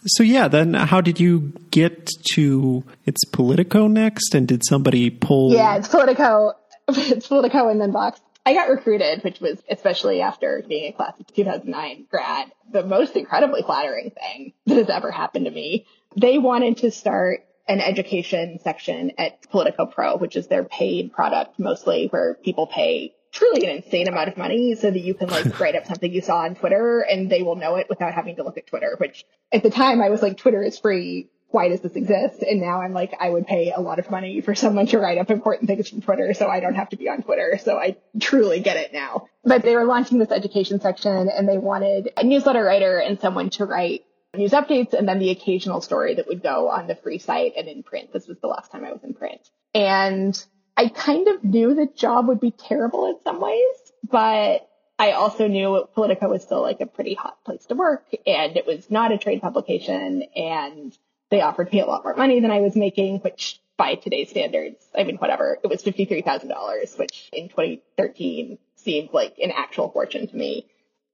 So yeah, then how did you get to it's Politico next and did somebody pull Yeah, it's Politico. It's Politico and then Vox. I got recruited, which was especially after being a class of 2009 grad, the most incredibly flattering thing that has ever happened to me. They wanted to start an education section at Politico Pro, which is their paid product mostly where people pay truly an insane amount of money so that you can like write up something you saw on Twitter and they will know it without having to look at Twitter, which at the time I was like, Twitter is free why does this exist? And now I'm like, I would pay a lot of money for someone to write up important things from Twitter so I don't have to be on Twitter. So I truly get it now. But they were launching this education section and they wanted a newsletter writer and someone to write news updates and then the occasional story that would go on the free site and in print. This was the last time I was in print. And I kind of knew the job would be terrible in some ways, but I also knew Politico was still like a pretty hot place to work and it was not a trade publication and they offered me a lot more money than I was making, which by today's standards, I mean, whatever, it was $53,000, which in 2013 seemed like an actual fortune to me.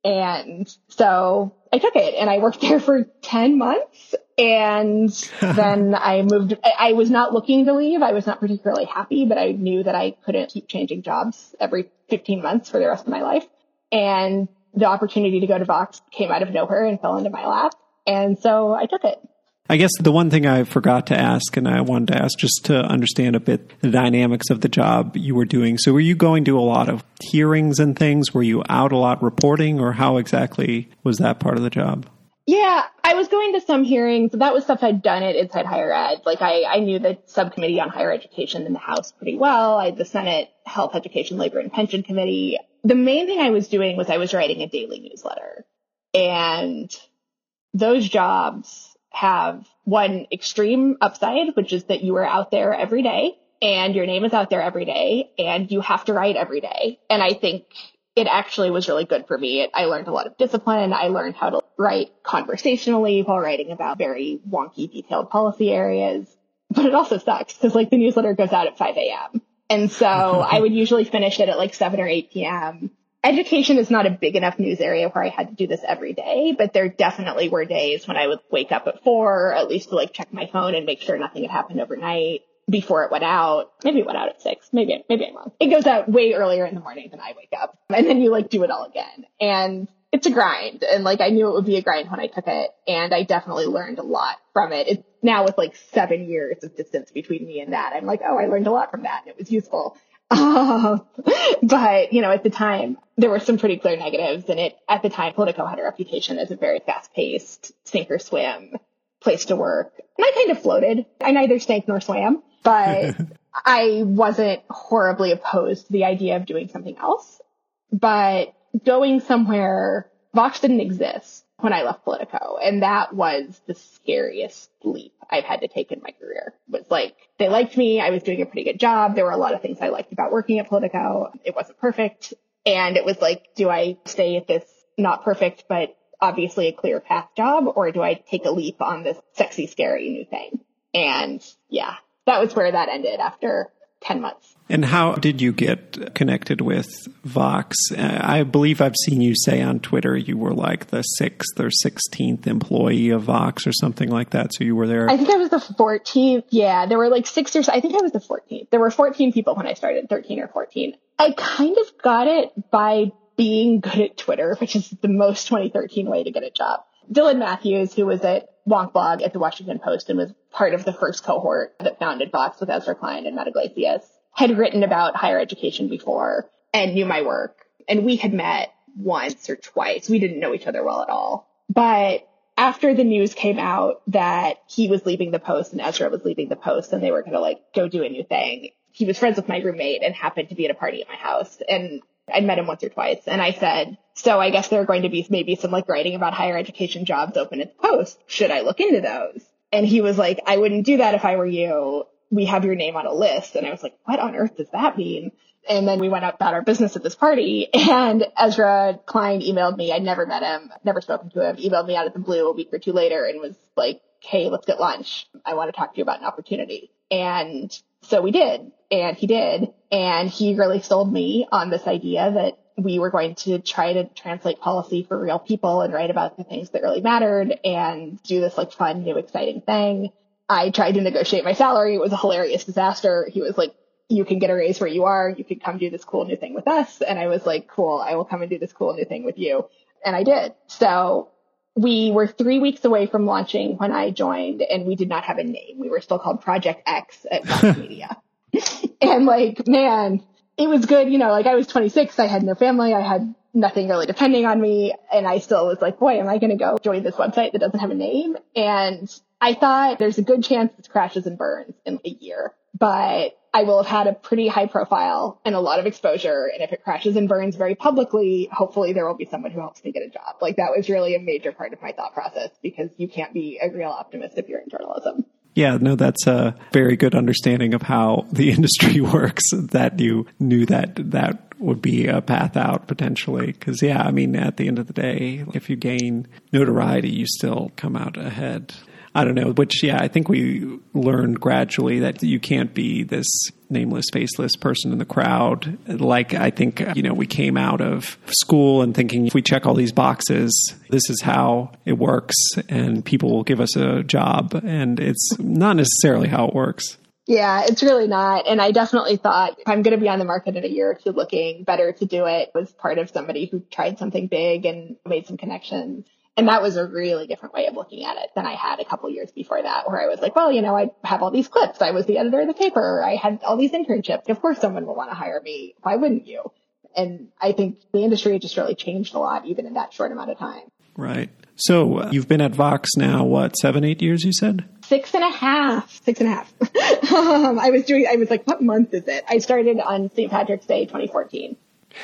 And so I took it and I worked there for 10 months and then I moved. I was not looking to leave. I was not particularly happy, but I knew that I couldn't keep changing jobs every 15 months for the rest of my life. And the opportunity to go to Vox came out of nowhere and fell into my lap. And so I took it. I guess the one thing I forgot to ask, and I wanted to ask just to understand a bit the dynamics of the job you were doing. So, were you going to a lot of hearings and things? Were you out a lot reporting, or how exactly was that part of the job? Yeah, I was going to some hearings. That was stuff I'd done at Inside Higher Ed. Like I, I knew the subcommittee on higher education in the House pretty well. I had the Senate Health, Education, Labor, and Pension Committee. The main thing I was doing was I was writing a daily newsletter. And those jobs have one extreme upside, which is that you are out there every day and your name is out there every day and you have to write every day. And I think it actually was really good for me. I learned a lot of discipline. I learned how to write conversationally while writing about very wonky, detailed policy areas. But it also sucks because like the newsletter goes out at 5 a.m. And so I would usually finish it at like 7 or 8 p.m education is not a big enough news area where I had to do this every day, but there definitely were days when I would wake up at four, at least to like check my phone and make sure nothing had happened overnight before it went out. Maybe it went out at six. Maybe, maybe I'm wrong. It goes out way earlier in the morning than I wake up. And then you like do it all again. And it's a grind. And like I knew it would be a grind when I took it. And I definitely learned a lot from it. It's now with like seven years of distance between me and that. I'm like, oh, I learned a lot from that and it was useful. Um, but, you know, at the time, there were some pretty clear negatives and it, at the time, Politico had a reputation as a very fast paced, sink or swim place to work. And I kind of floated. I neither sank nor swam, but I wasn't horribly opposed to the idea of doing something else. But going somewhere, Vox didn't exist when I left Politico. And that was the scariest leap I've had to take in my career. Was like, they liked me. I was doing a pretty good job. There were a lot of things I liked about working at Politico. It wasn't perfect. And it was like, do I stay at this not perfect, but obviously a clear path job or do I take a leap on this sexy, scary new thing? And yeah, that was where that ended after 10 months. And how did you get connected with Vox? Uh, I believe I've seen you say on Twitter you were like the sixth or 16th employee of Vox or something like that. So you were there. I think I was the 14th. Yeah, there were like six or I think I was the 14th. There were 14 people when I started, 13 or 14. I kind of got it by being good at Twitter, which is the most 2013 way to get a job. Dylan Matthews, who was at Wonkblog at the Washington Post and was part of the first cohort that founded Vox with Ezra Klein and Matt Yglesias, had written about higher education before and knew my work. And we had met once or twice. We didn't know each other well at all. But after the news came out that he was leaving the post and Ezra was leaving the post and they were going to like go do a new thing, he was friends with my roommate and happened to be at a party at my house. And I'd met him once or twice. And I said, so I guess there are going to be maybe some like writing about higher education jobs open at the post. Should I look into those? And he was like, I wouldn't do that if I were you. We have your name on a list. And I was like, what on earth does that mean? And then we went about our business at this party and Ezra Klein emailed me. I'd never met him, never spoken to him, emailed me out of the blue a week or two later and was like, Hey, let's get lunch. I want to talk to you about an opportunity. And so we did, and he did, and he really sold me on this idea that we were going to try to translate policy for real people and write about the things that really mattered and do this like fun, new, exciting thing. I tried to negotiate my salary. It was a hilarious disaster. He was like, you can get a raise where you are. You can come do this cool new thing with us. And I was like, cool. I will come and do this cool new thing with you. And I did. So we were three weeks away from launching when I joined and we did not have a name. We were still called Project X at Vox Media. and like, man, it was good. You know, like I was 26. I had no family. I had nothing really depending on me. And I still was like, boy, am I going to go join this website that doesn't have a name? And I thought there's a good chance this crashes and burns in a year, but I will have had a pretty high profile and a lot of exposure. And if it crashes and burns very publicly, hopefully there will be someone who helps me get a job. Like that was really a major part of my thought process because you can't be a real optimist if you're in journalism. Yeah, no, that's a very good understanding of how the industry works that you knew that that would be a path out potentially. Cause yeah, I mean, at the end of the day, if you gain notoriety, you still come out ahead. I don't know, which, yeah, I think we learned gradually that you can't be this nameless, faceless person in the crowd. Like, I think, you know, we came out of school and thinking if we check all these boxes, this is how it works and people will give us a job. And it's not necessarily how it works. Yeah, it's really not. And I definitely thought if I'm going to be on the market in a year or two looking better to do it was part of somebody who tried something big and made some connections. And that was a really different way of looking at it than I had a couple years before that, where I was like, well, you know, I have all these clips. I was the editor of the paper. I had all these internships. Of course someone will want to hire me. Why wouldn't you? And I think the industry just really changed a lot, even in that short amount of time. Right. So uh, you've been at Vox now, what, seven, eight years, you said? Six and a half. Six and a half. um, I was doing, I was like, what month is it? I started on St. Patrick's Day, 2014.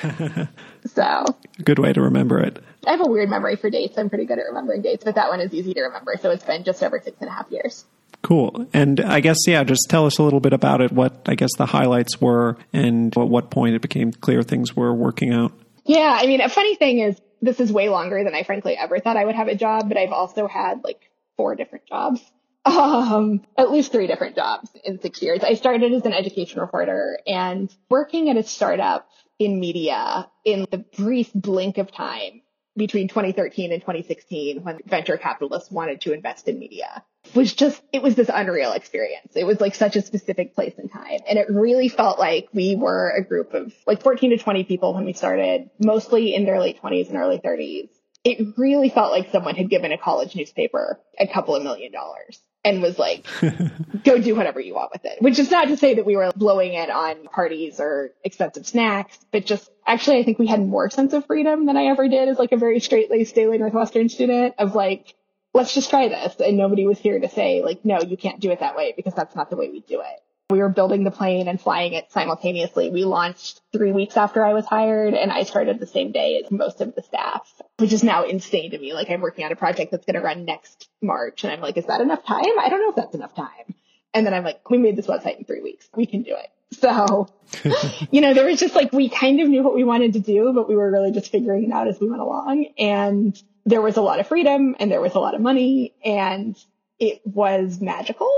so. Good way to remember it. I have a weird memory for dates. I'm pretty good at remembering dates, but that one is easy to remember. So it's been just over six and a half years. Cool. And I guess, yeah, just tell us a little bit about it, what I guess the highlights were and at what point it became clear things were working out. Yeah. I mean, a funny thing is this is way longer than I frankly ever thought I would have a job, but I've also had like four different jobs. Um, at least three different jobs in six years. I started as an education reporter and working at a startup in media in the brief blink of time between 2013 and 2016 when venture capitalists wanted to invest in media was just, it was this unreal experience. It was like such a specific place and time. And it really felt like we were a group of like 14 to 20 people when we started, mostly in their late 20s and early 30s. It really felt like someone had given a college newspaper a couple of million dollars and was like, go do whatever you want with it. Which is not to say that we were blowing it on parties or expensive snacks, but just actually I think we had more sense of freedom than I ever did as like a very straight laced Daily Northwestern student of like, let's just try this. And nobody was here to say like, no, you can't do it that way because that's not the way we do it. We were building the plane and flying it simultaneously. We launched three weeks after I was hired and I started the same day as most of the staff, which is now insane to me. Like I'm working on a project that's going to run next March and I'm like, is that enough time? I don't know if that's enough time. And then I'm like, we made this website in three weeks. We can do it. So, you know, there was just like, we kind of knew what we wanted to do, but we were really just figuring it out as we went along. And there was a lot of freedom and there was a lot of money and it was magical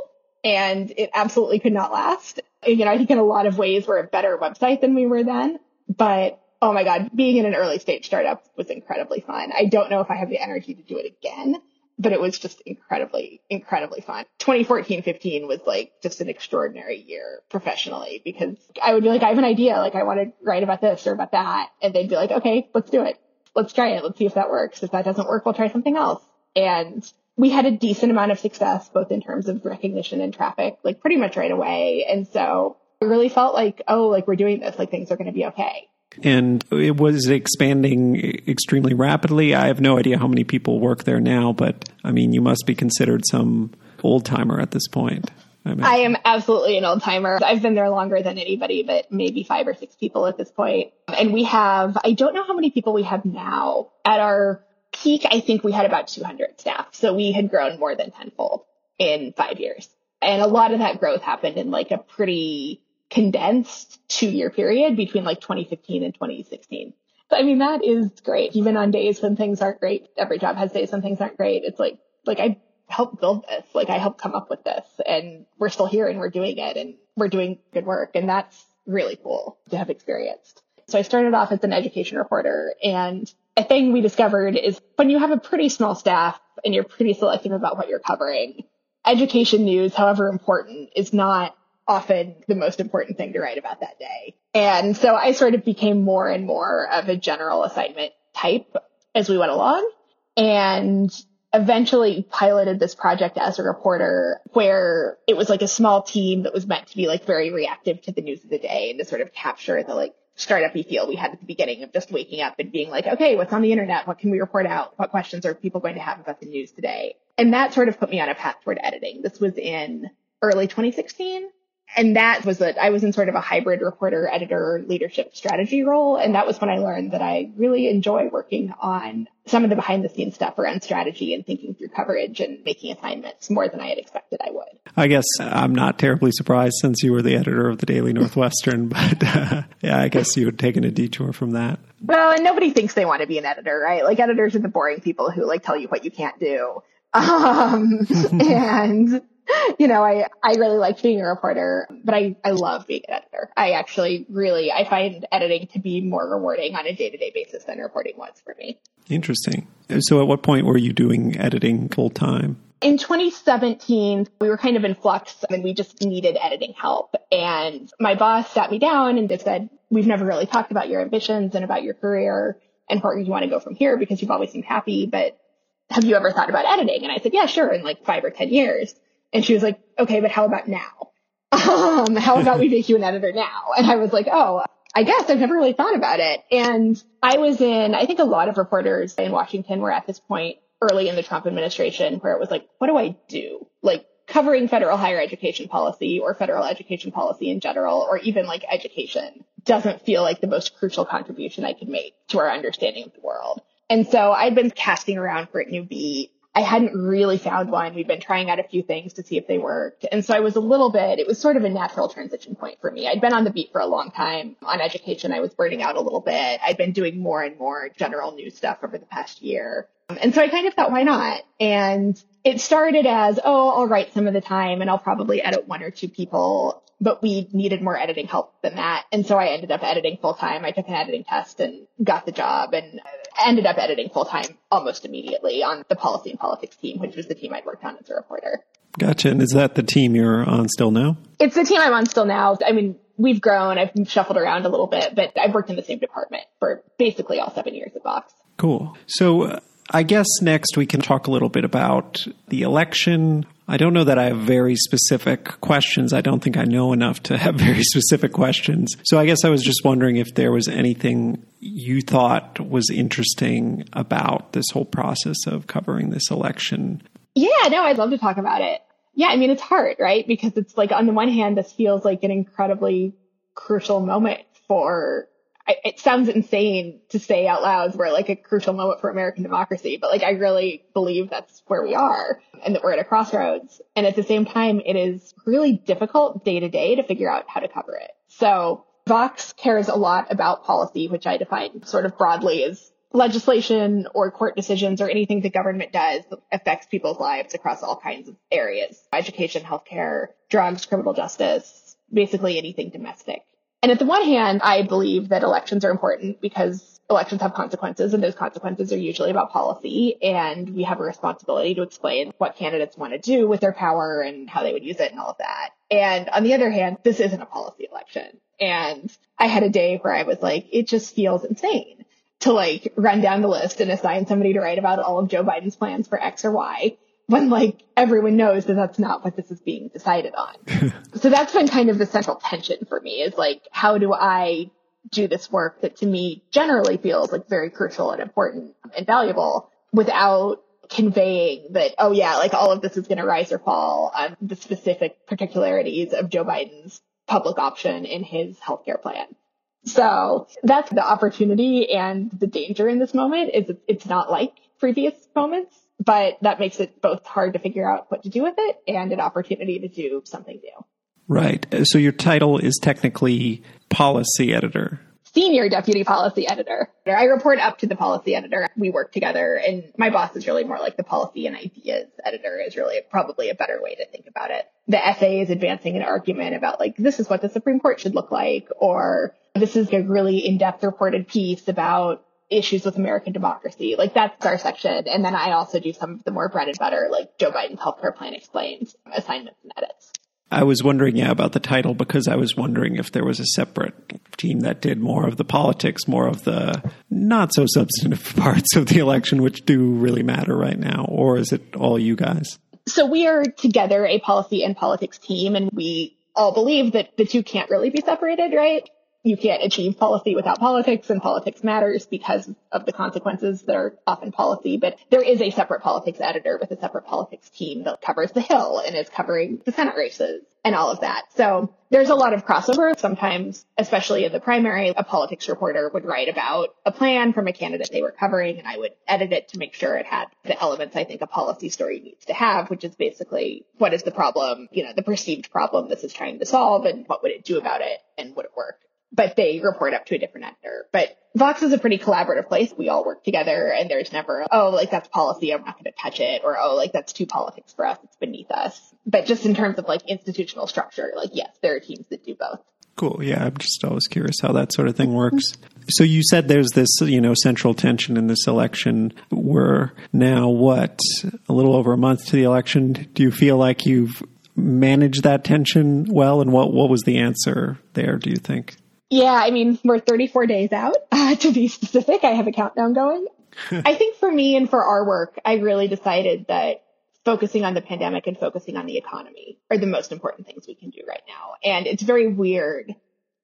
and it absolutely could not last. You know, I think in a lot of ways we're a better website than we were then, but oh my God, being in an early stage startup was incredibly fun. I don't know if I have the energy to do it again, but it was just incredibly, incredibly fun. 2014, 15 was like just an extraordinary year professionally because I would be like, I have an idea. Like I want to write about this or about that. And they'd be like, okay, let's do it. Let's try it. Let's see if that works. If that doesn't work, we'll try something else. And we had a decent amount of success, both in terms of recognition and traffic, like pretty much right away. And so it really felt like, oh, like we're doing this, like things are going to be okay. And it was expanding extremely rapidly. I have no idea how many people work there now, but I mean, you must be considered some old timer at this point. I. I am absolutely an old timer. I've been there longer than anybody, but maybe five or six people at this point. And we have, I don't know how many people we have now at our peak, I think we had about 200 staff. So we had grown more than tenfold in five years. And a lot of that growth happened in like a pretty condensed two year period between like 2015 and 2016. So, I mean, that is great. Even on days when things aren't great, every job has days when things aren't great. It's like, like I helped build this. Like I helped come up with this and we're still here and we're doing it and we're doing good work. And that's really cool to have experienced. So I started off as an education reporter and a thing we discovered is when you have a pretty small staff and you're pretty selective about what you're covering, education news, however important, is not often the most important thing to write about that day. And so I sort of became more and more of a general assignment type as we went along and eventually piloted this project as a reporter where it was like a small team that was meant to be like very reactive to the news of the day and to sort of capture the like startup-y feel we had at the beginning of just waking up and being like, okay, what's on the internet? What can we report out? What questions are people going to have about the news today? And that sort of put me on a path toward editing. This was in early 2016 and that was that I was in sort of a hybrid reporter, editor, leadership strategy role. And that was when I learned that I really enjoy working on some of the behind the scenes stuff around strategy and thinking through coverage and making assignments more than I had expected I would. I guess I'm not terribly surprised since you were the editor of the Daily Northwestern, but uh, yeah, I guess you had taken a detour from that. Well, and nobody thinks they want to be an editor, right? Like editors are the boring people who like tell you what you can't do. Um, and you know, I, I really liked being a reporter, but I, I love being an editor. I actually really, I find editing to be more rewarding on a day to day basis than reporting was for me. Interesting. So at what point were you doing editing full time? In 2017, we were kind of in flux and we just needed editing help. And my boss sat me down and just said, we've never really talked about your ambitions and about your career and where you want to go from here because you've always seemed happy, but have you ever thought about editing? And I said, yeah, sure. In like five or 10 years. And she was like, okay, but how about now? Um, how about we make you an editor now? And I was like, oh, I guess I've never really thought about it. And I was in, I think a lot of reporters in Washington were at this point early in the Trump administration where it was like, what do I do? Like covering federal higher education policy or federal education policy in general, or even like education doesn't feel like the most crucial contribution I could make to our understanding of the world. And so I'd been casting around for a new beat I hadn't really found one. We'd been trying out a few things to see if they worked. And so I was a little bit, it was sort of a natural transition point for me. I'd been on the beat for a long time on education. I was burning out a little bit. I'd been doing more and more general news stuff over the past year. And so I kind of thought, why not? And it started as, oh, I'll write some of the time and I'll probably edit one or two people but we needed more editing help than that. And so I ended up editing full time. I took an editing test and got the job and ended up editing full time almost immediately on the policy and politics team, which was the team I'd worked on as a reporter. Gotcha. And is that the team you're on still now? It's the team I'm on still now. I mean, we've grown. I've shuffled around a little bit, but I've worked in the same department for basically all seven years at Vox. Cool. So uh, I guess next we can talk a little bit about the election, I don't know that I have very specific questions. I don't think I know enough to have very specific questions. So I guess I was just wondering if there was anything you thought was interesting about this whole process of covering this election. Yeah, no, I'd love to talk about it. Yeah, I mean, it's hard, right? Because it's like, on the one hand, this feels like an incredibly crucial moment for it sounds insane to say out loud we're like a crucial moment for American democracy, but like I really believe that's where we are and that we're at a crossroads. And at the same time, it is really difficult day to day to figure out how to cover it. So Vox cares a lot about policy, which I define sort of broadly as legislation or court decisions or anything the government does that affects people's lives across all kinds of areas education, healthcare, drugs, criminal justice, basically anything domestic. And at the one hand, I believe that elections are important because elections have consequences and those consequences are usually about policy and we have a responsibility to explain what candidates want to do with their power and how they would use it and all of that. And on the other hand, this isn't a policy election. And I had a day where I was like, it just feels insane to like run down the list and assign somebody to write about all of Joe Biden's plans for X or Y when like everyone knows that that's not what this is being decided on. so that's been kind of the central tension for me is like, how do I do this work that to me generally feels like very crucial and important and valuable without conveying that, oh yeah, like all of this is going to rise or fall on the specific particularities of Joe Biden's public option in his healthcare plan. So that's the opportunity and the danger in this moment is it's not like previous moments, but that makes it both hard to figure out what to do with it and an opportunity to do something new. Right. So your title is technically policy editor senior deputy policy editor. I report up to the policy editor. We work together and my boss is really more like the policy and ideas editor is really probably a better way to think about it. The essay is advancing an argument about like, this is what the Supreme Court should look like, or this is a really in-depth reported piece about issues with American democracy. Like that's our section. And then I also do some of the more bread and butter, like Joe Biden's healthcare plan explains assignments and edits. I was wondering, yeah, about the title because I was wondering if there was a separate team that did more of the politics, more of the not so substantive parts of the election, which do really matter right now, or is it all you guys? So we are together a policy and politics team, and we all believe that the two can't really be separated, right? You can't achieve policy without politics and politics matters because of the consequences that are often policy. But there is a separate politics editor with a separate politics team that covers the Hill and is covering the Senate races and all of that. So there's a lot of crossover. Sometimes, especially in the primary, a politics reporter would write about a plan from a candidate they were covering and I would edit it to make sure it had the elements I think a policy story needs to have, which is basically what is the problem, you know, the perceived problem this is trying to solve and what would it do about it and would it work? But they report up to a different editor. But Vox is a pretty collaborative place. We all work together and there's never, oh, like that's policy. I'm not going to touch it. Or, oh, like that's too politics for us. It's beneath us. But just in terms of like institutional structure, like, yes, there are teams that do both. Cool. Yeah. I'm just always curious how that sort of thing works. So you said there's this, you know, central tension in this election. We're now what, a little over a month to the election. Do you feel like you've managed that tension well? And what, what was the answer there, do you think? Yeah, I mean, we're 34 days out. Uh, to be specific, I have a countdown going. I think for me and for our work, I really decided that focusing on the pandemic and focusing on the economy are the most important things we can do right now. And it's very weird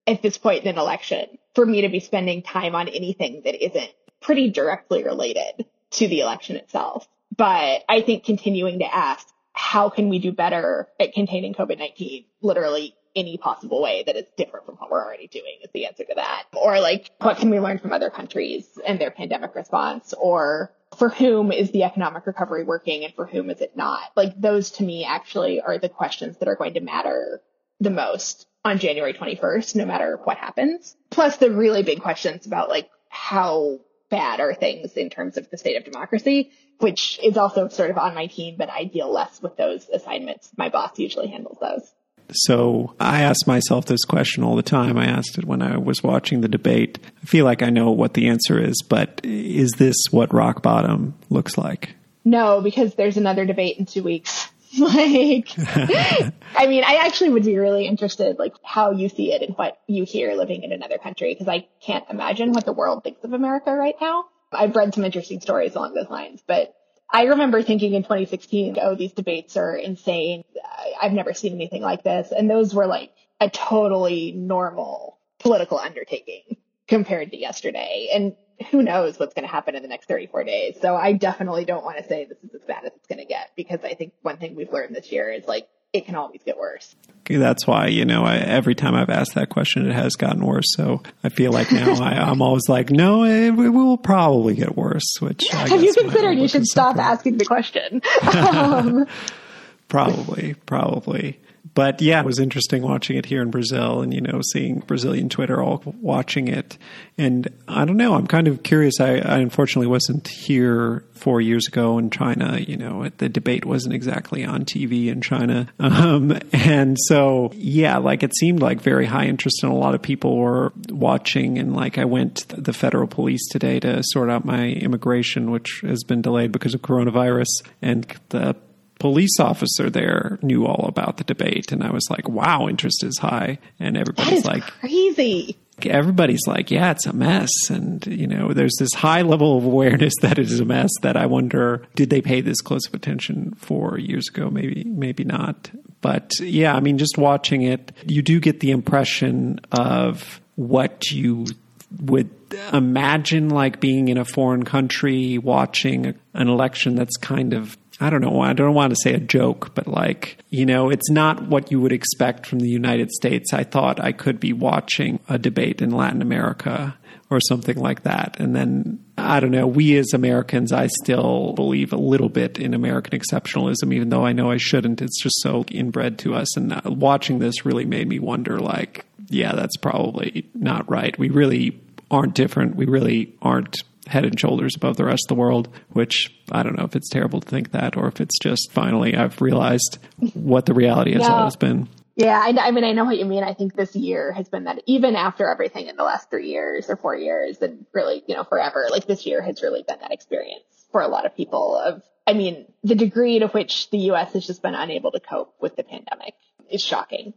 at this point in an election for me to be spending time on anything that isn't pretty directly related to the election itself. But I think continuing to ask, how can we do better at containing COVID-19 literally any possible way that is different from what we're already doing is the answer to that. Or like, what can we learn from other countries and their pandemic response? Or for whom is the economic recovery working and for whom is it not? Like those to me actually are the questions that are going to matter the most on January 21st, no matter what happens. Plus the really big questions about like how bad are things in terms of the state of democracy, which is also sort of on my team, but I deal less with those assignments. My boss usually handles those. So I ask myself this question all the time. I asked it when I was watching the debate. I feel like I know what the answer is, but is this what rock bottom looks like? No, because there's another debate in two weeks. like, I mean, I actually would be really interested, like, how you see it and what you hear living in another country, because I can't imagine what the world thinks of America right now. I've read some interesting stories along those lines, but I remember thinking in 2016, oh, these debates are insane. I've never seen anything like this. And those were like a totally normal political undertaking compared to yesterday. And who knows what's going to happen in the next 34 days. So I definitely don't want to say this is as bad as it's going to get because I think one thing we've learned this year is like it can always get worse. That's why, you know, I, every time I've asked that question, it has gotten worse. So I feel like now I, am always like, no, it, it, will probably get worse. Which have you considered you should stop asking the question? um, Probably, probably. But yeah, it was interesting watching it here in Brazil and, you know, seeing Brazilian Twitter all watching it. And I don't know, I'm kind of curious. I, I unfortunately wasn't here four years ago in China. You know, the debate wasn't exactly on TV in China. Um, and so, yeah, like it seemed like very high interest and a lot of people were watching. And like I went to the federal police today to sort out my immigration, which has been delayed because of coronavirus. And the police officer there knew all about the debate and I was like, wow, interest is high. And everybody's like crazy. Everybody's like, yeah, it's a mess. And, you know, there's this high level of awareness that it is a mess that I wonder, did they pay this close of attention four years ago? Maybe, maybe not. But yeah, I mean, just watching it, you do get the impression of what you would imagine like being in a foreign country watching an election that's kind of I don't know. I don't want to say a joke, but like, you know, it's not what you would expect from the United States. I thought I could be watching a debate in Latin America or something like that. And then, I don't know, we as Americans, I still believe a little bit in American exceptionalism, even though I know I shouldn't. It's just so inbred to us. And uh, watching this really made me wonder, like, yeah, that's probably not right. We really aren't different. We really aren't head and shoulders above the rest of the world, which I don't know if it's terrible to think that or if it's just finally I've realized what the reality has yeah. always been. Yeah, I, I, mean, I know what you mean. I think this year has been that even after everything in the last three years or four years and really, you know, forever, like this year has really been that experience for a lot of people of, I mean, the degree to which the U.S. has just been unable to cope with the pandemic is shocking.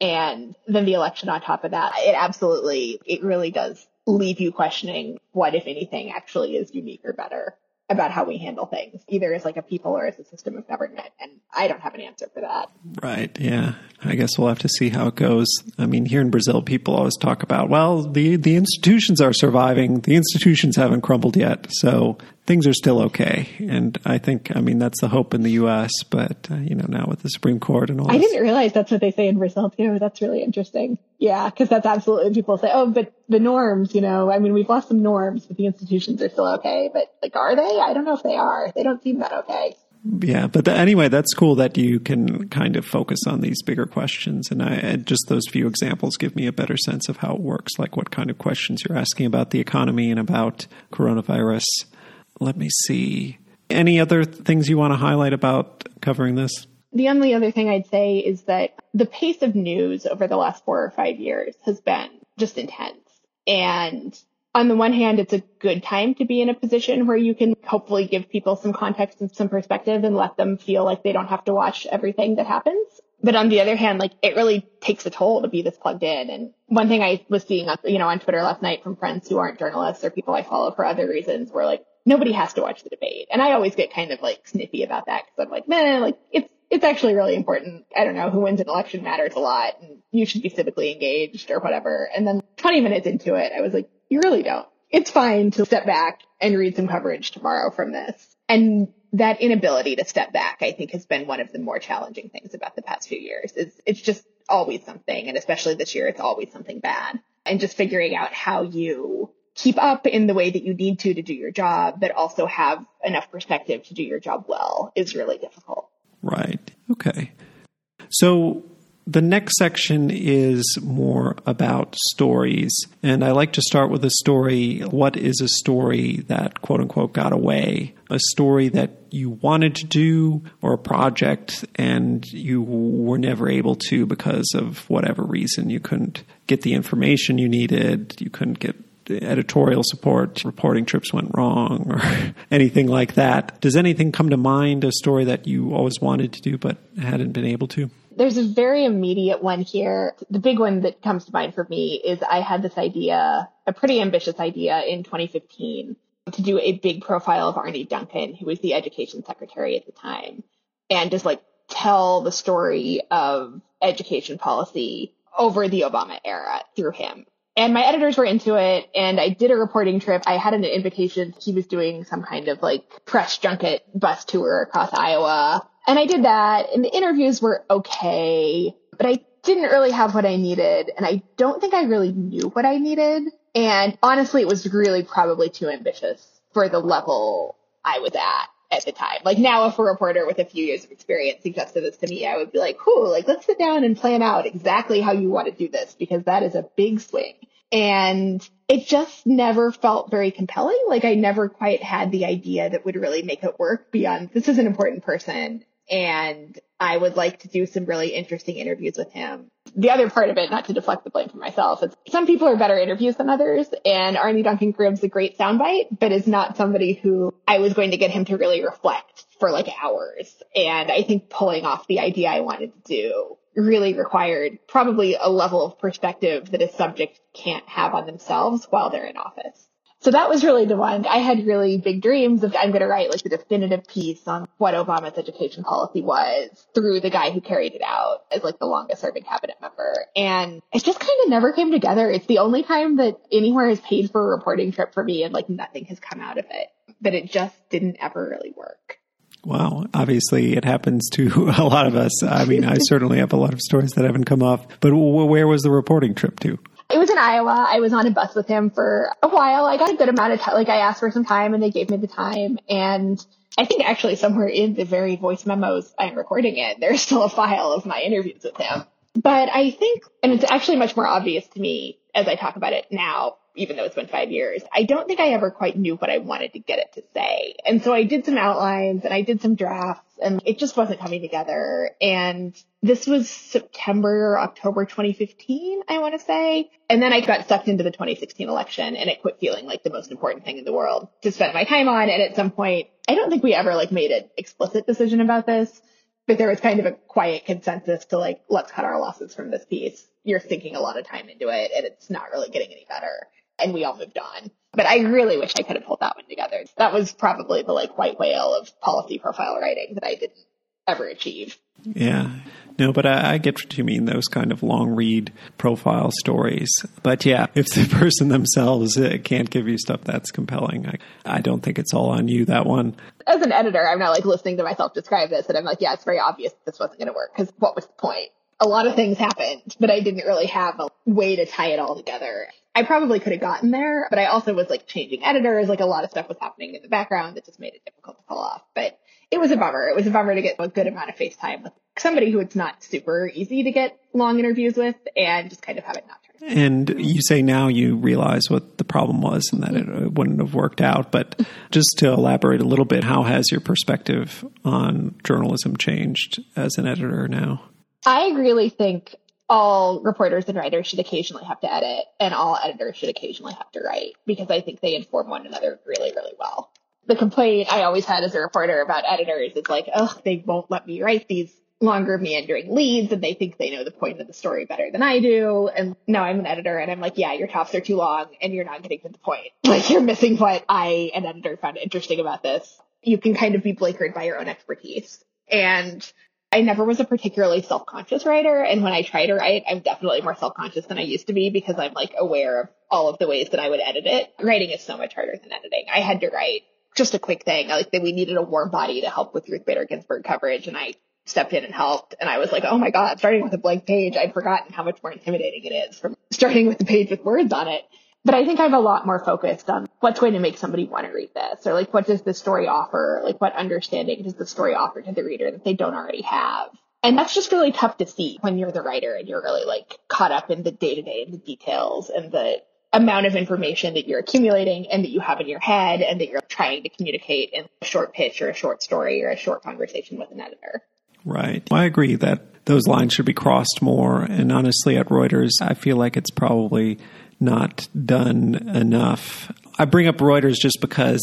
And then the election on top of that, it absolutely, it really does leave you questioning what, if anything, actually is unique or better about how we handle things, either as like a people or as a system of government. And I don't have an answer for that. Right. Yeah. I guess we'll have to see how it goes. I mean, here in Brazil, people always talk about, well, the, the institutions are surviving. The institutions haven't crumbled yet. So things are still okay. And I think, I mean, that's the hope in the U.S., but, uh, you know, now with the Supreme Court and all I didn't realize that's what they say in Brazil, too. That's really interesting. Yeah, because that's absolutely people say, oh, but the norms, you know, I mean, we've lost some norms, but the institutions are still okay. But, like, are they? I don't know if they are. They don't seem that okay. Yeah, but the, anyway, that's cool that you can kind of focus on these bigger questions, and I and just those few examples give me a better sense of how it works, like what kind of questions you're asking about the economy and about coronavirus let me see. Any other things you want to highlight about covering this? The only other thing I'd say is that the pace of news over the last four or five years has been just intense. And on the one hand, it's a good time to be in a position where you can hopefully give people some context and some perspective and let them feel like they don't have to watch everything that happens. But on the other hand, like it really takes a toll to be this plugged in. And one thing I was seeing, you know, on Twitter last night from friends who aren't journalists or people I follow for other reasons were like, nobody has to watch the debate. And I always get kind of like snippy about that because I'm like, man, like it's, it's actually really important. I don't know who wins an election matters a lot and you should be civically engaged or whatever. And then 20 minutes into it, I was like, you really don't. It's fine to step back and read some coverage tomorrow from this. And that inability to step back, I think has been one of the more challenging things about the past few years is it's just always something. And especially this year, it's always something bad and just figuring out how you keep up in the way that you need to to do your job, but also have enough perspective to do your job well is really difficult. Right. Okay. So the next section is more about stories. And I like to start with a story. What is a story that quote unquote got away? A story that you wanted to do or a project and you were never able to because of whatever reason. You couldn't get the information you needed, you couldn't get editorial support, reporting trips went wrong, or anything like that. Does anything come to mind, a story that you always wanted to do but hadn't been able to? There's a very immediate one here. The big one that comes to mind for me is I had this idea, a pretty ambitious idea in 2015 to do a big profile of Arne Duncan, who was the education secretary at the time, and just like tell the story of education policy over the Obama era through him. And my editors were into it and I did a reporting trip. I had an invitation. He was doing some kind of like press junket bus tour across Iowa. And I did that and the interviews were okay, but I didn't really have what I needed. And I don't think I really knew what I needed. And honestly, it was really probably too ambitious for the level I was at at the time. Like now, if a reporter with a few years of experience suggested this to me, I would be like, cool, like let's sit down and plan out exactly how you want to do this because that is a big swing." And it just never felt very compelling. Like I never quite had the idea that would really make it work beyond this is an important person and I would like to do some really interesting interviews with him. The other part of it, not to deflect the blame from myself, is some people are better interviews than others, and Arne Duncan Grimm's a great soundbite, but is not somebody who I was going to get him to really reflect for like hours. And I think pulling off the idea I wanted to do really required probably a level of perspective that a subject can't have on themselves while they're in office. So that was really the one. I had really big dreams of I'm going to write like the definitive piece on what Obama's education policy was through the guy who carried it out as like the longest serving cabinet member. And it just kind of never came together. It's the only time that anywhere has paid for a reporting trip for me and like nothing has come out of it, but it just didn't ever really work. Wow. Obviously, it happens to a lot of us. I mean, I certainly have a lot of stories that haven't come off. But where was the reporting trip to? It was in Iowa. I was on a bus with him for a while. I got a good amount of time. Like I asked for some time and they gave me the time. And I think actually somewhere in the very voice memos I'm recording in, there's still a file of my interviews with him. But I think, and it's actually much more obvious to me as I talk about it now, even though it's been five years, I don't think I ever quite knew what I wanted to get it to say. And so I did some outlines and I did some drafts and it just wasn't coming together. And this was September, or October 2015, I want to say. And then I got sucked into the 2016 election and it quit feeling like the most important thing in the world to spend my time on. And at some point, I don't think we ever like made an explicit decision about this, but there was kind of a quiet consensus to like, let's cut our losses from this piece. You're sinking a lot of time into it and it's not really getting any better and we all moved on. But I really wish I could have pulled that one together. That was probably the like white whale of policy profile writing that I didn't ever achieve. Yeah. No, but I, I, get what you mean, those kind of long read profile stories. But yeah, if the person themselves uh, can't give you stuff that's compelling, I, I don't think it's all on you, that one. As an editor, I'm not like listening to myself describe this and I'm like, yeah, it's very obvious this wasn't going to work because what was the point? A lot of things happened, but I didn't really have a way to tie it all together. I probably could have gotten there, but I also was like changing editors. Like a lot of stuff was happening in the background that just made it difficult to pull off. But it was a bummer. It was a bummer to get a good amount of face time with somebody who it's not super easy to get long interviews with and just kind of have it not turn. And you say now you realize what the problem was and that it wouldn't have worked out. But just to elaborate a little bit, how has your perspective on journalism changed as an editor now? I really think all reporters and writers should occasionally have to edit and all editors should occasionally have to write because I think they inform one another really, really well. The complaint I always had as a reporter about editors is like, oh, they won't let me write these longer meandering leads and they think they know the point of the story better than I do. And now I'm an editor and I'm like, yeah, your tops are too long and you're not getting to the point. Like you're missing what I, an editor, found interesting about this. You can kind of be blinkered by your own expertise. And I never was a particularly self-conscious writer. And when I try to write, I'm definitely more self-conscious than I used to be because I'm like aware of all of the ways that I would edit it. Writing is so much harder than editing. I had to write just a quick thing. Like that we needed a warm body to help with Ruth Bader Ginsburg coverage. And I stepped in and helped. And I was like, oh my God, starting with a blank page, I'd forgotten how much more intimidating it is from starting with a page with words on it. But I think I'm a lot more focused on what's going to make somebody want to read this or like what does the story offer? Like what understanding does the story offer to the reader that they don't already have? And that's just really tough to see when you're the writer and you're really like caught up in the day to day and the details and the amount of information that you're accumulating and that you have in your head and that you're trying to communicate in a short pitch or a short story or a short conversation with an editor. Right. I agree that those lines should be crossed more. And honestly, at Reuters, I feel like it's probably not done enough. I bring up Reuters just because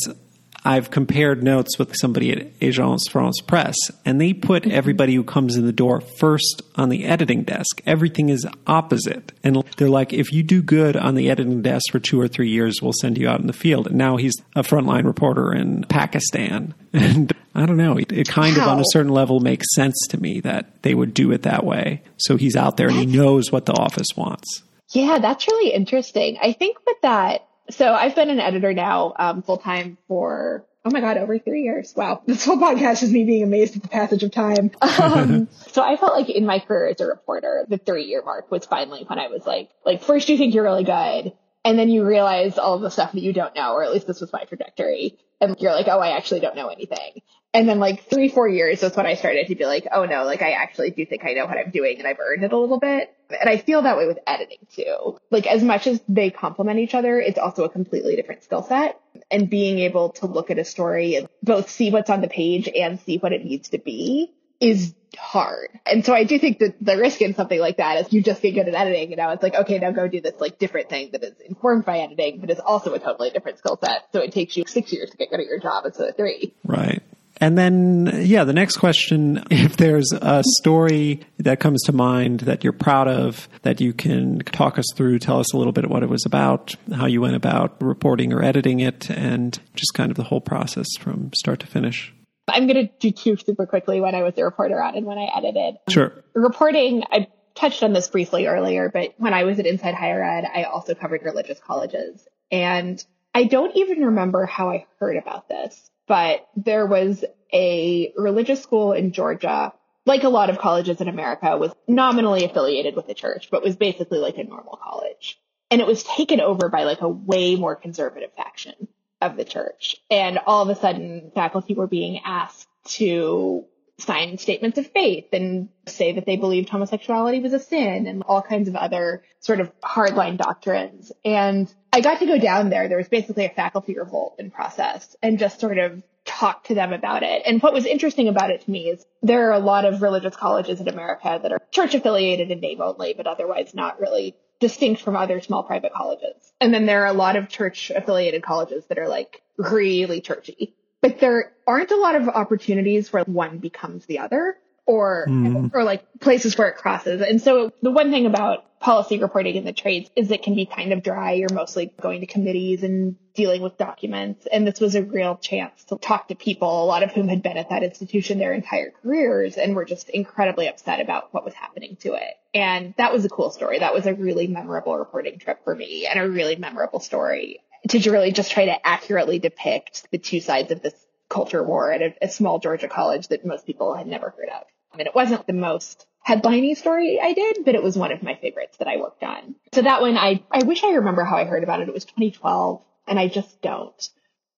I've compared notes with somebody at Agence France Presse, and they put mm-hmm. everybody who comes in the door first on the editing desk. Everything is opposite. And they're like, if you do good on the editing desk for two or three years, we'll send you out in the field. And now he's a frontline reporter in Pakistan. And I don't know, it kind of on a certain level makes sense to me that they would do it that way. So he's out there and he knows what the office wants. Yeah, that's really interesting. I think with that, so I've been an editor now um, full time for oh my god over three years. Wow, this whole podcast is me being amazed at the passage of time. Um, so I felt like in my career as a reporter, the three year mark was finally when I was like, like first you think you're really good, And then you realize all of the stuff that you don't know, or at least this was my trajectory. And you're like, oh, I actually don't know anything. And then like three, four years is when I started to be like, oh no, like I actually do think I know what I'm doing and I've earned it a little bit. And I feel that way with editing too. Like as much as they complement each other, it's also a completely different skill set. And being able to look at a story and both see what's on the page and see what it needs to be is hard. And so I do think that the risk in something like that is you just get good at editing and now it's like, okay, now go do this like different thing that is informed by editing, but it's also a totally different skill set. So it takes you six years to get good at your job instead of three. Right. And then, yeah, the next question if there's a story that comes to mind that you're proud of, that you can talk us through, tell us a little bit what it was about, how you went about reporting or editing it, and just kind of the whole process from start to finish. I'm going to do two super quickly when I was a reporter on and when I edited. Sure. Reporting, I touched on this briefly earlier, but when I was at Inside Higher Ed, I also covered religious colleges. And I don't even remember how I heard about this, but there was a religious school in Georgia, like a lot of colleges in America, was nominally affiliated with the church, but was basically like a normal college. And it was taken over by like a way more conservative faction of the church. And all of a sudden, faculty were being asked to sign statements of faith and say that they believed homosexuality was a sin and all kinds of other sort of hardline doctrines. And I got to go down there. There was basically a faculty revolt in process and just sort of talk to them about it. And what was interesting about it to me is there are a lot of religious colleges in America that are church affiliated in name only, but otherwise not really distinct from other small private colleges. And then there are a lot of church affiliated colleges that are like really churchy, but there aren't a lot of opportunities where one becomes the other or, mm. or like places where it crosses. And so the one thing about policy reporting in the trades is it can be kind of dry. You're mostly going to committees and dealing with documents. And this was a real chance to talk to people, a lot of whom had been at that institution their entire careers and were just incredibly upset about what was happening to it. And that was a cool story. That was a really memorable reporting trip for me and a really memorable story to really just try to accurately depict the two sides of this culture war at a, a small Georgia college that most people had never heard of. I mean, it wasn't the most headliney story I did, but it was one of my favorites that I worked on. So that one, I, I wish I remember how I heard about it. It was 2012 and I just don't.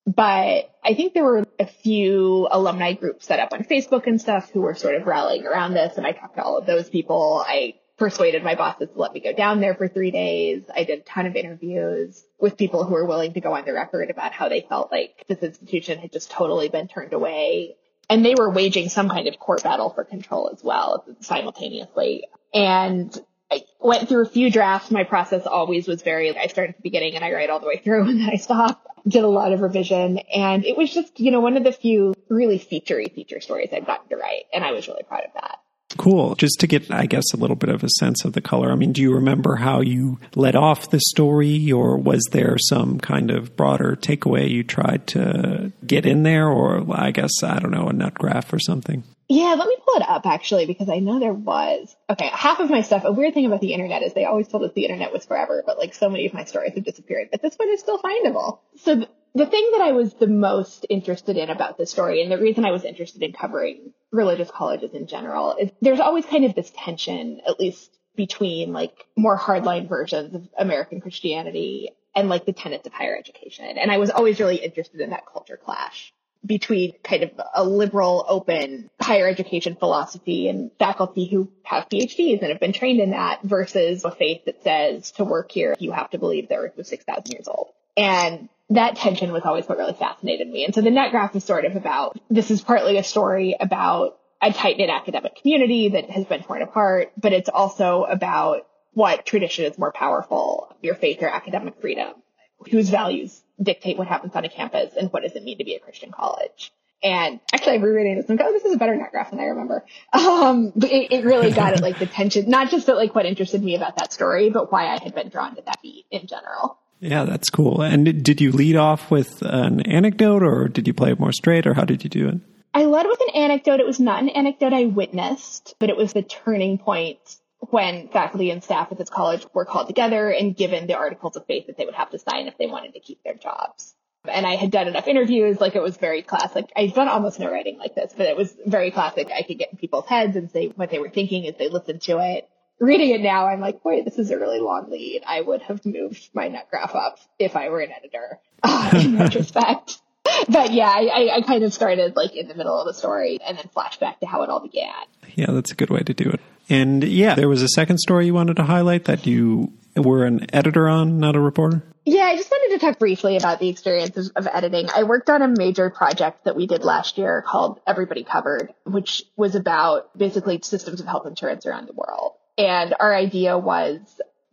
But I think there were a few alumni groups set up on Facebook and stuff who were sort of rallying around this. And I talked to all of those people. I persuaded my bosses to let me go down there for three days. I did a ton of interviews with people who were willing to go on the record about how they felt like this institution had just totally been turned away and they were waging some kind of court battle for control as well simultaneously. And I went through a few drafts. My process always was very, I start at the beginning and I write all the way through and then I stop, did a lot of revision. And it was just, you know, one of the few really featurey feature stories I've gotten to write. And I was really proud of that. Cool. Just to get, I guess, a little bit of a sense of the color. I mean, do you remember how you led off the story, or was there some kind of broader takeaway you tried to get in there, or I guess, I don't know, a nut graph or something? Yeah, let me pull it up actually, because I know there was. Okay, half of my stuff, a weird thing about the internet is they always told us the internet was forever, but like so many of my stories have disappeared, but this one is still findable. So the thing that I was the most interested in about this story, and the reason I was interested in covering religious colleges in general, is there's always kind of this tension, at least between like more hardline versions of American Christianity and like the tenets of higher education. And I was always really interested in that culture clash between kind of a liberal, open higher education philosophy and faculty who have PhDs and have been trained in that versus a faith that says to work here, you have to believe the earth was 6,000 years old. And that tension was always what really fascinated me. And so the nut graph is sort of about, this is partly a story about a tight knit academic community that has been torn apart, but it's also about what tradition is more powerful, your faith or academic freedom, whose values dictate what happens on a campus and what does it mean to be a Christian college. And actually, I'm rereading this and go, oh, this is a better nut graph than I remember. Um, but it, it really got at like the tension, not just that like what interested me about that story, but why I had been drawn to that beat in general. Yeah, that's cool. And did you lead off with an anecdote or did you play it more straight or how did you do it? I led with an anecdote. It was not an anecdote I witnessed, but it was the turning point when faculty and staff at this college were called together and given the articles of faith that they would have to sign if they wanted to keep their jobs. And I had done enough interviews, like it was very classic. I've done almost no writing like this, but it was very classic. I could get in people's heads and say what they were thinking as they listened to it. Reading it now, I'm like, boy, this is a really long lead. I would have moved my nut graph up if I were an editor uh, in retrospect. But yeah, I, I kind of started like in the middle of the story and then flashed back to how it all began. Yeah, that's a good way to do it. And yeah, there was a second story you wanted to highlight that you were an editor on, not a reporter? Yeah, I just wanted to talk briefly about the experience of, of, editing. I worked on a major project that we did last year called Everybody Covered, which was about basically systems of health insurance around the world. And our idea was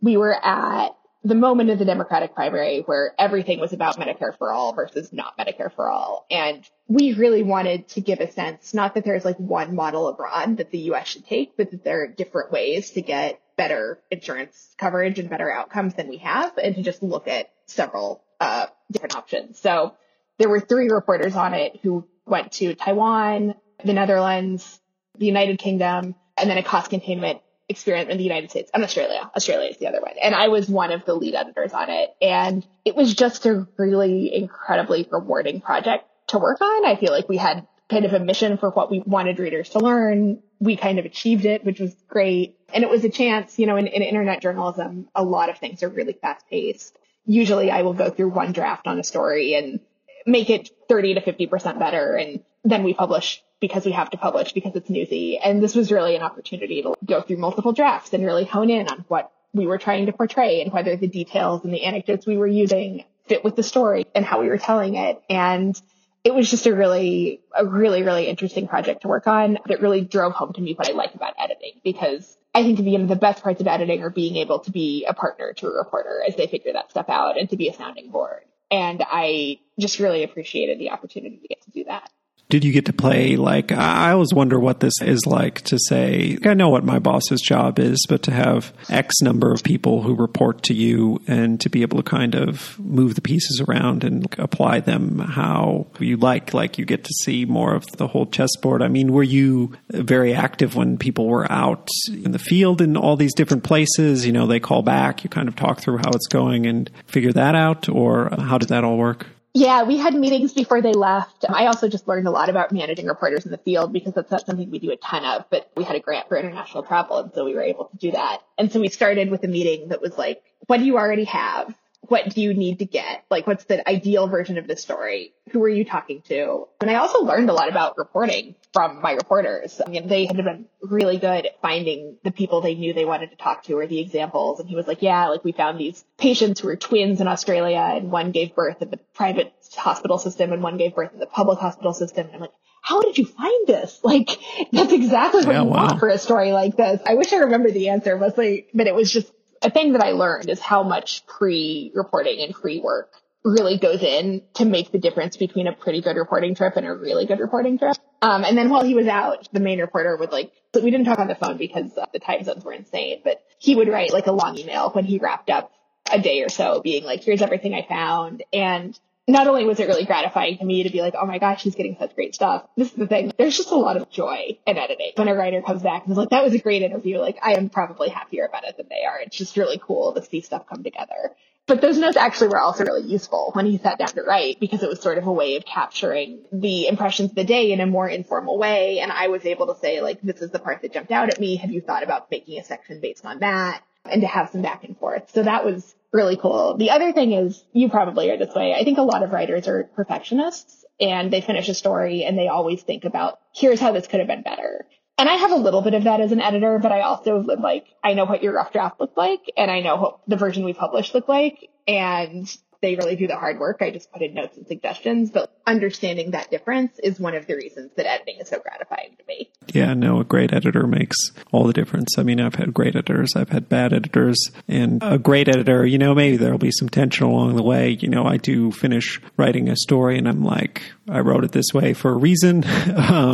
we were at the moment of the Democratic primary where everything was about Medicare for all versus not Medicare for all. And we really wanted to give a sense, not that there's like one model abroad that the US should take, but that there are different ways to get better insurance coverage and better outcomes than we have and to just look at several uh, different options. So there were three reporters on it who went to Taiwan, the Netherlands, the United Kingdom, and then a cost containment experiment in the United States and Australia. Australia is the other one. And I was one of the lead editors on it. And it was just a really incredibly rewarding project to work on. I feel like we had kind of a mission for what we wanted readers to learn. We kind of achieved it, which was great. And it was a chance, you know, in, in internet journalism, a lot of things are really fast paced. Usually I will go through one draft on a story and make it 30 to 50% better. And then we publish because we have to publish because it's newsy. And this was really an opportunity to go through multiple drafts and really hone in on what we were trying to portray and whether the details and the anecdotes we were using fit with the story and how we were telling it. And it was just a really, a really, really interesting project to work on that really drove home to me what I like about editing because I think the, the best parts of editing are being able to be a partner to a reporter as they figure that stuff out and to be a sounding board. And I just really appreciated the opportunity to get to do that. Did you get to play like I always wonder what this is like to say I know what my boss's job is, but to have X number of people who report to you and to be able to kind of move the pieces around and apply them how you like, like you get to see more of the whole chessboard. I mean, were you very active when people were out in the field in all these different places? You know, they call back, you kind of talk through how it's going and figure that out, or how did that all work? Yeah, we had meetings before they left. I also just learned a lot about managing reporters in the field because that's not something we do a ton of, but we had a grant for international travel and so we were able to do that. And so we started with a meeting that was like, what do you already have? What do you need to get? Like, what's the ideal version of the story? Who are you talking to? And I also learned a lot about reporting from my reporters. I mean, they had been really good at finding the people they knew they wanted to talk to or the examples. And he was like, yeah, like we found these patients who were twins in Australia and one gave birth in the private hospital system and one gave birth in the public hospital system. And I'm like, how did you find this? Like, that's exactly what yeah, you wow. want for a story like this. I wish I remember the answer, mostly, but it was just a thing that I learned is how much pre-reporting and pre-work really goes in to make the difference between a pretty good reporting trip and a really good reporting trip. Um, and then while he was out, the main reporter would like, we didn't talk on the phone because uh, the time zones were insane, but he would write like a long email when he wrapped up a day or so being like, here's everything I found. And not only was it really gratifying to me to be like, oh my gosh, he's getting such great stuff. This is the thing. There's just a lot of joy in editing. When a writer comes back and is like, that was a great interview, like I am probably happier about it than they are. It's just really cool to see stuff come together. But those notes actually were also really useful when he sat down to write because it was sort of a way of capturing the impressions of the day in a more informal way. And I was able to say, like, this is the part that jumped out at me. Have you thought about making a section based on that? And to have some back and forth. So that was really cool. The other thing is you probably are this way. I think a lot of writers are perfectionists and they finish a story and they always think about here's how this could have been better. And I have a little bit of that as an editor, but I also like I know what your rough draft looked like and I know what the version we published looked like and they really do the hard work. I just put in notes and suggestions, but understanding that difference is one of the reasons that editing is so gratifying to me. Yeah, no, a great editor makes all the difference. I mean, I've had great editors, I've had bad editors, and a great editor, you know, maybe there'll be some tension along the way. You know, I do finish writing a story and I'm like, I wrote it this way for a reason. um,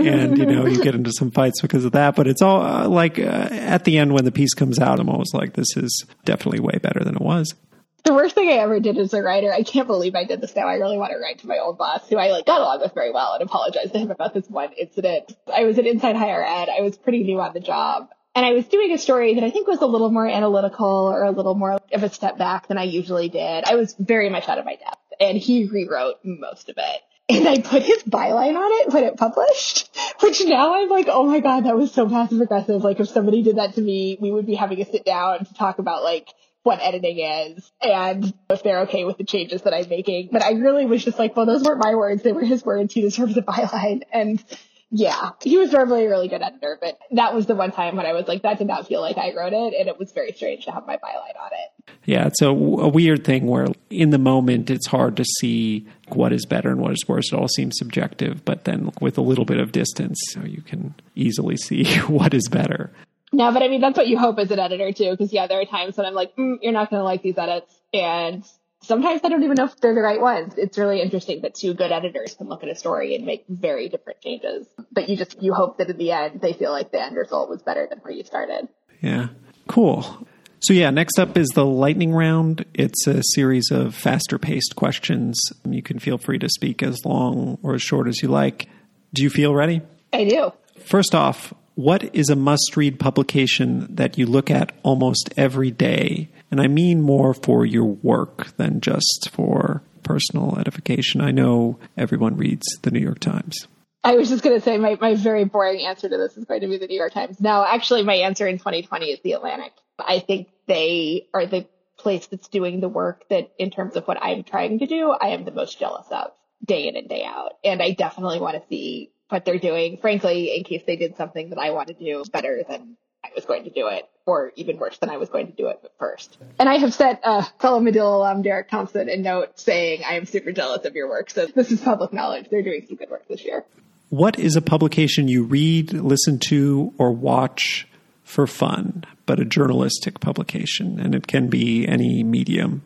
and, you know, you get into some fights because of that, but it's all uh, like uh, at the end when the piece comes out, I'm always like, this is definitely way better than it was the worst thing I ever did as a writer, I can't believe I did this now. I really want to write to my old boss, who I like got along with very well, and apologize to him about this one incident. I was at Inside Higher Ed. I was pretty new on the job. And I was doing a story that I think was a little more analytical or a little more of a step back than I usually did. I was very much out of my depth and he rewrote most of it. and I put his byline on it when it published, which now I'm like, oh my God, that was so passive aggressive. Like if somebody did that to me, we would be having a sit down to talk about like what editing is and if they're okay with the changes that I'm making. But I really was just like, well, those weren't my words. They were his words. He deserves a byline. And yeah, he was normally a really good editor, but that was the one time when I was like, that did not feel like I wrote it. And it was very strange to have my byline on it. Yeah, it's a, a weird thing where in the moment it's hard to see what is better and what is worse. It all seems subjective, but then with a little bit of distance, you can easily see what is better. No, but I mean, that's what you hope as an editor too, because yeah, there are times when I'm like, mm, you're not going to like these edits. And sometimes I don't even know if they're the right ones. It's really interesting that two good editors can look at a story and make very different changes. But you just, you hope that in the end, they feel like the end result was better than where you started. Yeah. Cool. So, yeah, next up is the lightning round. It's a series of faster paced questions. You can feel free to speak as long or as short as you like. Do you feel ready? I do. First off, what is a must read publication that you look at almost every day and I mean more for your work than just for personal edification. I know everyone reads the New York Times. I was just going to say my, my very boring answer to this is going to be the New York Times. No, actually, my answer in 2020 is the Atlantic. I think they are the place that's doing the work that, in terms of what I'm trying to do, I am the most jealous of day in and day out. And I definitely want to see what they're doing, frankly, in case they did something that I want to do better than I was going to do it, or even worse than I was going to do it at first. And I have sent uh, fellow Medill alum Derek Thompson a note saying I am super jealous of your work. So this is public knowledge. They're doing some good work this year. What is a publication you read, listen to, or watch for fun, but a journalistic publication? And it can be any medium.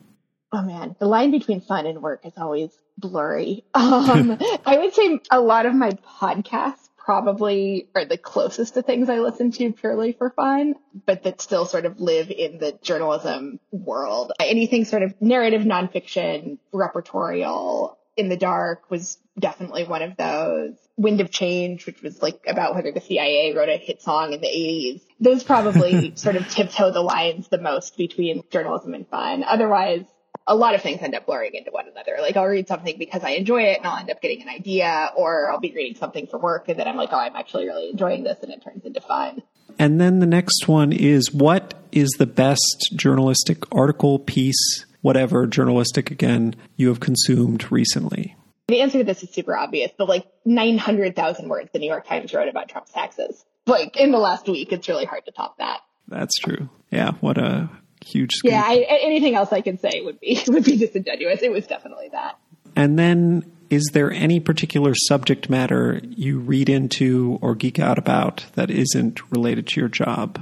Oh man, the line between fun and work is always blurry. Um, I would say a lot of my podcasts probably are the closest to things I listen to purely for fun, but that still sort of live in the journalism world. Anything sort of narrative nonfiction, repertorial, in the dark was definitely one of those. Wind of Change, which was like about whether the CIA wrote a hit song in the 80s. Those probably sort of tiptoe the lines the most between journalism and fun. Otherwise, a lot of things end up blurring into one another. Like I'll read something because I enjoy it and I'll end up getting an idea or I'll be reading something for work and then I'm like, oh, I'm actually really enjoying this and it turns into fun. And then the next one is what is the best journalistic article, piece, whatever journalistic again you have consumed recently? The answer to this is super obvious. The like 900,000 words the New York Times wrote about Trump's taxes. Like in the last week, it's really hard to top that. That's true. Yeah. What a huge scoop. Yeah, I, anything else I can say would be would be disingenuous. It was definitely that. And then, is there any particular subject matter you read into or geek out about that isn't related to your job?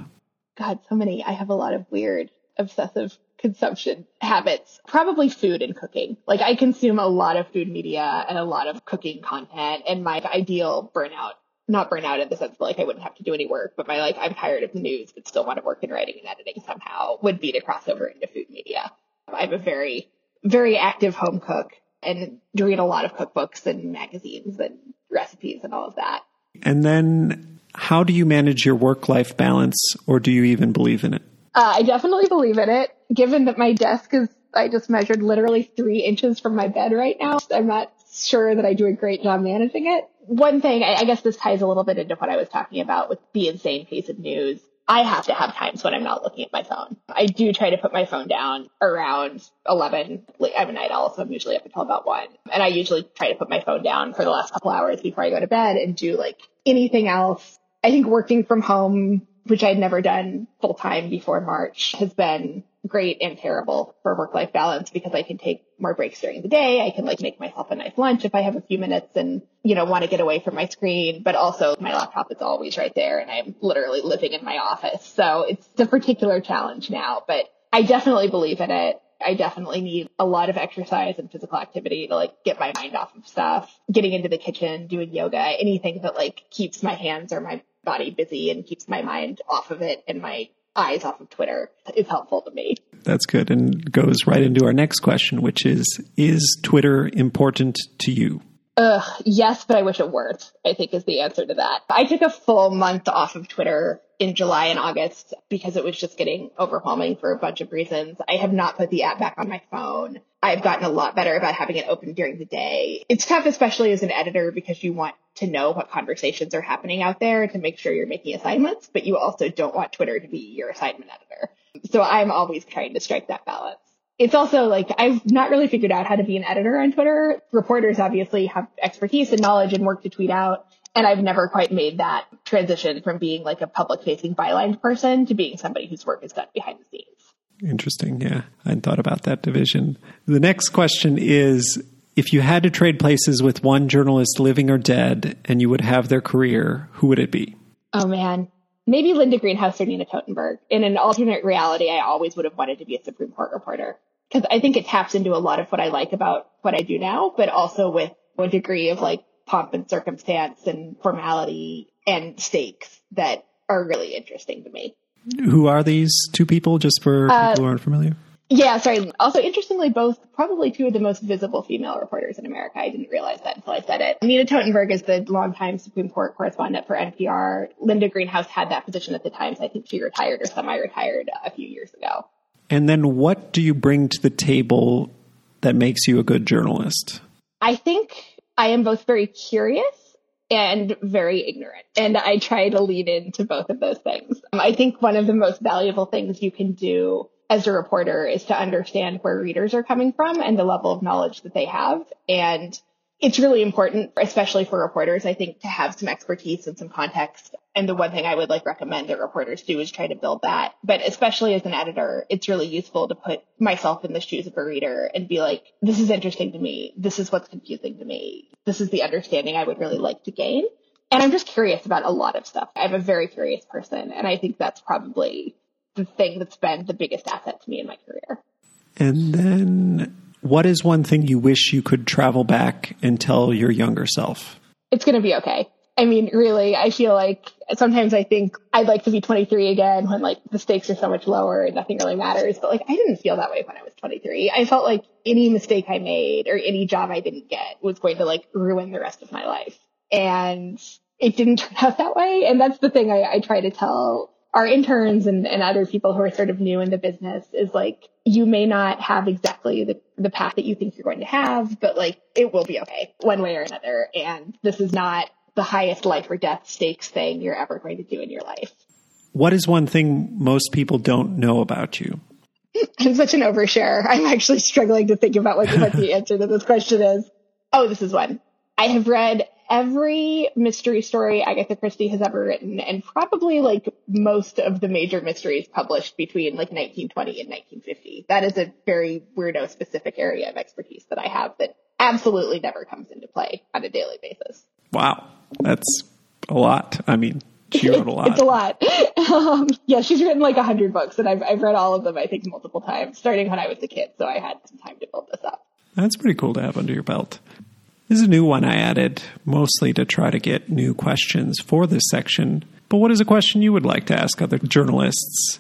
God, so many. I have a lot of weird obsessive consumption habits. Probably food and cooking. Like I consume a lot of food media and a lot of cooking content, and my ideal burnout not burn out in the sense that like I wouldn't have to do any work, but my like I'm tired of the news but still want to work in writing and editing somehow would be to cross over into food media. I'm a very, very active home cook and read a lot of cookbooks and magazines and recipes and all of that. And then how do you manage your work life balance or do you even believe in it? Uh, I definitely believe in it. Given that my desk is, I just measured literally three inches from my bed right now. I'm not sure that I do a great job managing it. One thing, I, I guess this ties a little bit into what I was talking about with the insane pace of news. I have to have times when I'm not looking at my phone. I do try to put my phone down around 11. I'm a night owl, so I'm usually up until about 1. And I usually try to put my phone down for the last couple hours before I go to bed and do like anything else. I think working from home, which I'd never done full time before March, has been great and terrible for work life balance because I can take more breaks during the day. I can like make myself a nice lunch if I have a few minutes and, you know, want to get away from my screen, but also my laptop is always right there and I'm literally living in my office. So it's a particular challenge now, but I definitely believe in it. I definitely need a lot of exercise and physical activity to like get my mind off of stuff, getting into the kitchen, doing yoga, anything that like keeps my hands or my body busy and keeps my mind off of it and my eyes off of Twitter is helpful to me. That's good and goes right into our next question, which is Is Twitter important to you? Uh, yes, but I wish it weren't, I think is the answer to that. I took a full month off of Twitter in July and August because it was just getting overwhelming for a bunch of reasons. I have not put the app back on my phone. I've gotten a lot better about having it open during the day. It's tough, especially as an editor, because you want to know what conversations are happening out there to make sure you're making assignments, but you also don't want Twitter to be your assignment editor. So I'm always trying to strike that balance. It's also like I've not really figured out how to be an editor on Twitter. Reporters obviously have expertise and knowledge and work to tweet out. And I've never quite made that transition from being like a public facing byline person to being somebody whose work is done behind the scenes. Interesting. Yeah. I hadn't thought about that division. The next question is if you had to trade places with one journalist living or dead and you would have their career, who would it be? Oh man. Maybe Linda Greenhouse or Nina Totenberg. In an alternate reality, I always would have wanted to be a Supreme Court reporter because I think it taps into a lot of what I like about what I do now, but also with a degree of like pomp and circumstance and formality and stakes that are really interesting to me. Who are these two people, just for uh, people who aren't familiar? Yeah, sorry. Also, interestingly, both probably two of the most visible female reporters in America. I didn't realize that until I said it. Nina Totenberg is the longtime Supreme Court correspondent for NPR. Linda Greenhouse had that position at the Times. I think she retired or semi-retired a few years ago. And then what do you bring to the table that makes you a good journalist? I think I am both very curious and very ignorant. And I try to lead into both of those things. Um, I think one of the most valuable things you can do as a reporter is to understand where readers are coming from and the level of knowledge that they have. And it's really important, especially for reporters, I think, to have some expertise and some context. And the one thing I would like recommend that reporters do is try to build that. But especially as an editor, it's really useful to put myself in the shoes of a reader and be like, this is interesting to me. This is what's confusing to me. This is the understanding I would really like to gain. And I'm just curious about a lot of stuff. I'm a very curious person. And I think that's probably the thing that's been the biggest asset to me in my career. And then what is one thing you wish you could travel back and tell your younger self? It's going to be okay. I mean, really, I feel like sometimes I think I'd like to be 23 again when like the stakes are so much lower and nothing really matters. But like, I didn't feel that way when I was 23. I felt like any mistake I made or any job I didn't get was going to like ruin the rest of my life. And it didn't turn out that way. And that's the thing I, I try to tell our interns and, and other people who are sort of new in the business is like, you may not have exactly the, the path that you think you're going to have, but like it will be okay one way or another. And this is not the highest life or death stakes thing you're ever going to do in your life. What is one thing most people don't know about you? I'm such an overshare. I'm actually struggling to think about what, what the answer to this question is. Oh, this is one. I have read every mystery story Agatha Christie has ever written and probably like most of the major mysteries published between like 1920 and 1950. That is a very weirdo specific area of expertise that I have that absolutely never comes into play on a daily basis. Wow. That's a lot. I mean, she wrote a lot. it's a lot. Um, yeah, she's written like a hundred books and I've, I've read all of them, I think, multiple times, starting when I was a kid. So I had some time to build this up. That's pretty cool to have under your belt. This is a new one I added, mostly to try to get new questions for this section. But what is a question you would like to ask other journalists?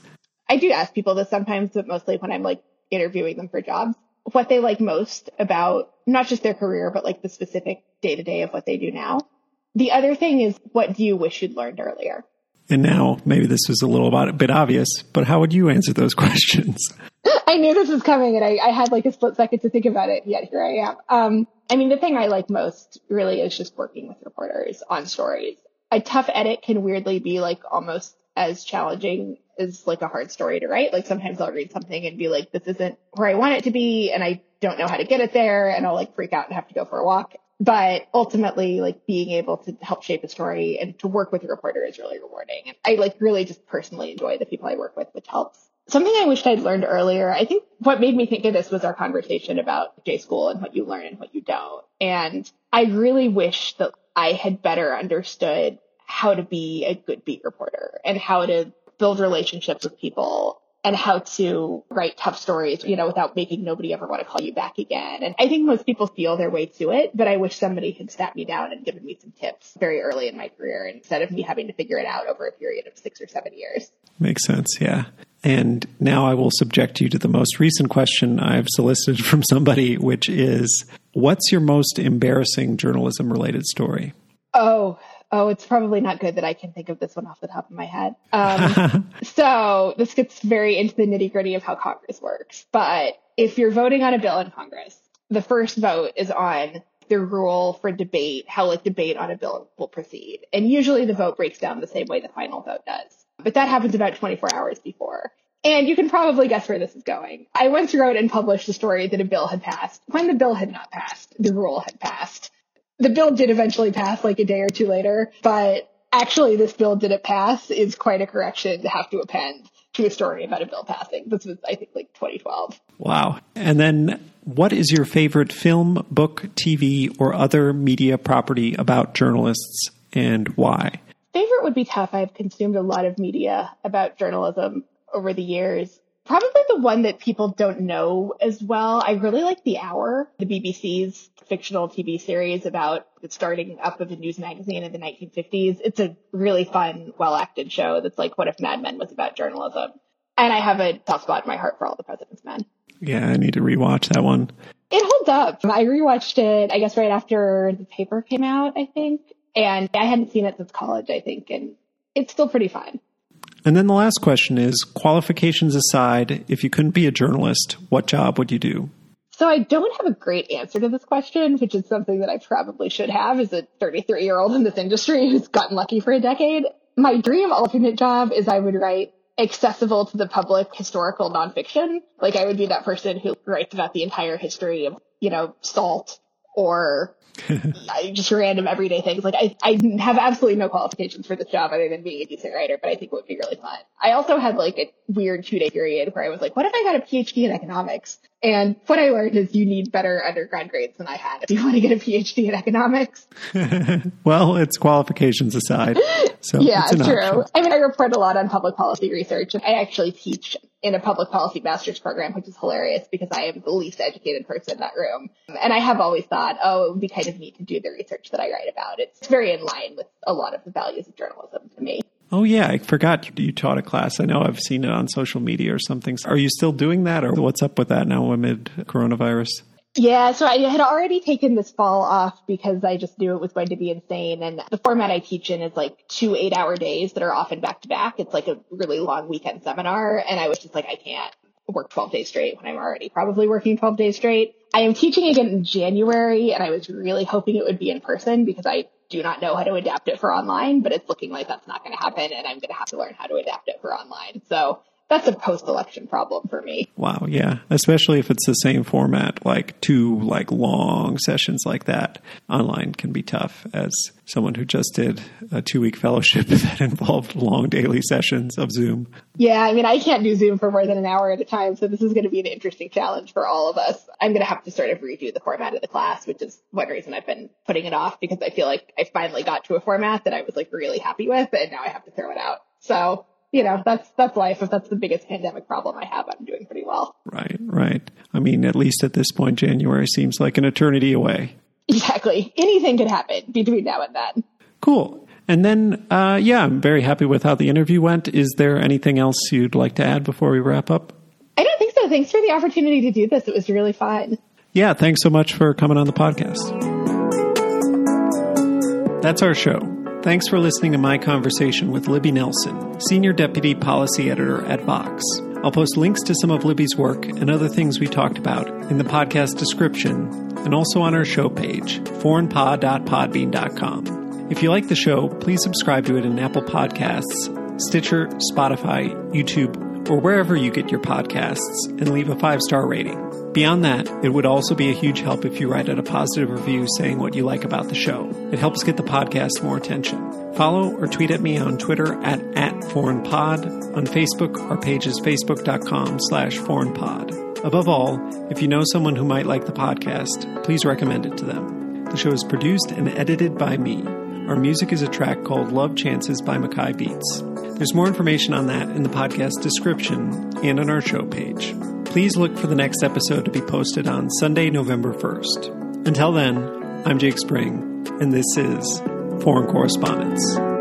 I do ask people this sometimes, but mostly when I'm like interviewing them for jobs, what they like most about not just their career, but like the specific day to day of what they do now. The other thing is, what do you wish you'd learned earlier? And now, maybe this was a little bit obvious, but how would you answer those questions? I knew this was coming and I, I, had like a split second to think about it, yet here I am. Um, I mean, the thing I like most really is just working with reporters on stories. A tough edit can weirdly be like almost as challenging as like a hard story to write. Like sometimes I'll read something and be like, this isn't where I want it to be and I don't know how to get it there and I'll like freak out and have to go for a walk. But ultimately, like being able to help shape a story and to work with a reporter is really rewarding. And I like really just personally enjoy the people I work with, which helps something I wished I'd learned earlier. I think what made me think of this was our conversation about J school and what you learn and what you don't. And I really wish that I had better understood how to be a good beat reporter and how to build relationships with people and how to write tough stories, you know, without making nobody ever want to call you back again. And I think most people feel their way to it, but I wish somebody had sat me down and given me some tips very early in my career instead of me having to figure it out over a period of six or seven years. Makes sense. Yeah. And now I will subject you to the most recent question I've solicited from somebody, which is what's your most embarrassing journalism related story? Oh, Oh, it's probably not good that I can think of this one off the top of my head. Um, so this gets very into the nitty gritty of how Congress works. But if you're voting on a bill in Congress, the first vote is on the rule for debate, how like debate on a bill will proceed. And usually the vote breaks down the same way the final vote does. But that happens about 24 hours before. And you can probably guess where this is going. I once wrote and published a story that a bill had passed. When the bill had not passed, the rule had passed. The bill did eventually pass like a day or two later, but actually this bill didn't pass is quite a correction to have to append to a story about a bill passing. This was, I think, like 2012. Wow. And then what is your favorite film, book, TV, or other media property about journalists and why? Favorite would be tough. I've consumed a lot of media about journalism over the years. Probably the one that people don't know as well. I really like The Hour, the BBC's fictional TV series about the starting up of a news magazine in the 1950s. It's a really fun, well acted show that's like what if Mad Men was about journalism. And I have a soft spot in my heart for All the President's Men. Yeah, I need to rewatch that one. It holds up. I rewatched it, I guess, right after the paper came out, I think. And I hadn't seen it since college, I think. And it's still pretty fun. And then the last question is qualifications aside, if you couldn't be a journalist, what job would you do? So I don't have a great answer to this question, which is something that I probably should have as a 33 year old in this industry who's gotten lucky for a decade. My dream alternate job is I would write accessible to the public historical nonfiction. Like I would be that person who writes about the entire history of, you know, salt or just random everyday things. Like I, I have absolutely no qualifications for this job other than being a decent writer, but I think it would be really fun. I also had like a weird two day period where I was like, what if I got a PhD in economics? And what I learned is you need better undergrad grades than I had if you want to get a PhD in economics. well, it's qualifications aside. So yeah, it's true. Option. I mean, I report a lot on public policy research and I actually teach in a public policy master's program, which is hilarious because I am the least educated person in that room. And I have always thought, oh, it would be kind of neat to do the research that I write about. It's very in line with a lot of the values of journalism to me. Oh yeah, I forgot you taught a class. I know I've seen it on social media or something. Are you still doing that, or what's up with that now amid coronavirus? Yeah, so I had already taken this fall off because I just knew it was going to be insane. And the format I teach in is like two eight hour days that are often back to back. It's like a really long weekend seminar. And I was just like, I can't work 12 days straight when I'm already probably working 12 days straight. I am teaching again in January and I was really hoping it would be in person because I do not know how to adapt it for online, but it's looking like that's not going to happen and I'm going to have to learn how to adapt it for online. So that's a post-election problem for me. Wow, yeah, especially if it's the same format, like two like long sessions like that. Online can be tough. As someone who just did a two-week fellowship that involved long daily sessions of Zoom. Yeah, I mean, I can't do Zoom for more than an hour at a time, so this is going to be an interesting challenge for all of us. I'm going to have to sort of redo the format of the class, which is one reason I've been putting it off because I feel like I finally got to a format that I was like really happy with, and now I have to throw it out. So you know, that's that's life. If that's the biggest pandemic problem I have, I'm doing pretty well. Right, right. I mean, at least at this point, January seems like an eternity away. Exactly. Anything could happen between now and then. Cool. And then, uh, yeah, I'm very happy with how the interview went. Is there anything else you'd like to add before we wrap up? I don't think so. Thanks for the opportunity to do this. It was really fun. Yeah, thanks so much for coming on the podcast. That's our show. Thanks for listening to my conversation with Libby Nelson, Senior Deputy Policy Editor at Vox. I'll post links to some of Libby's work and other things we talked about in the podcast description and also on our show page, foreignpod.podbean.com. If you like the show, please subscribe to it in Apple Podcasts, Stitcher, Spotify, YouTube, or wherever you get your podcasts and leave a five star rating. Beyond that, it would also be a huge help if you write out a positive review saying what you like about the show. It helps get the podcast more attention. Follow or tweet at me on Twitter at, at foreignpod. On Facebook, our page is facebook.com slash foreignpod. Above all, if you know someone who might like the podcast, please recommend it to them. The show is produced and edited by me. Our music is a track called Love Chances by Mackay Beats. There's more information on that in the podcast description and on our show page please look for the next episode to be posted on Sunday, November 1st. Until then, I'm Jake Spring, and this is Foreign Correspondence.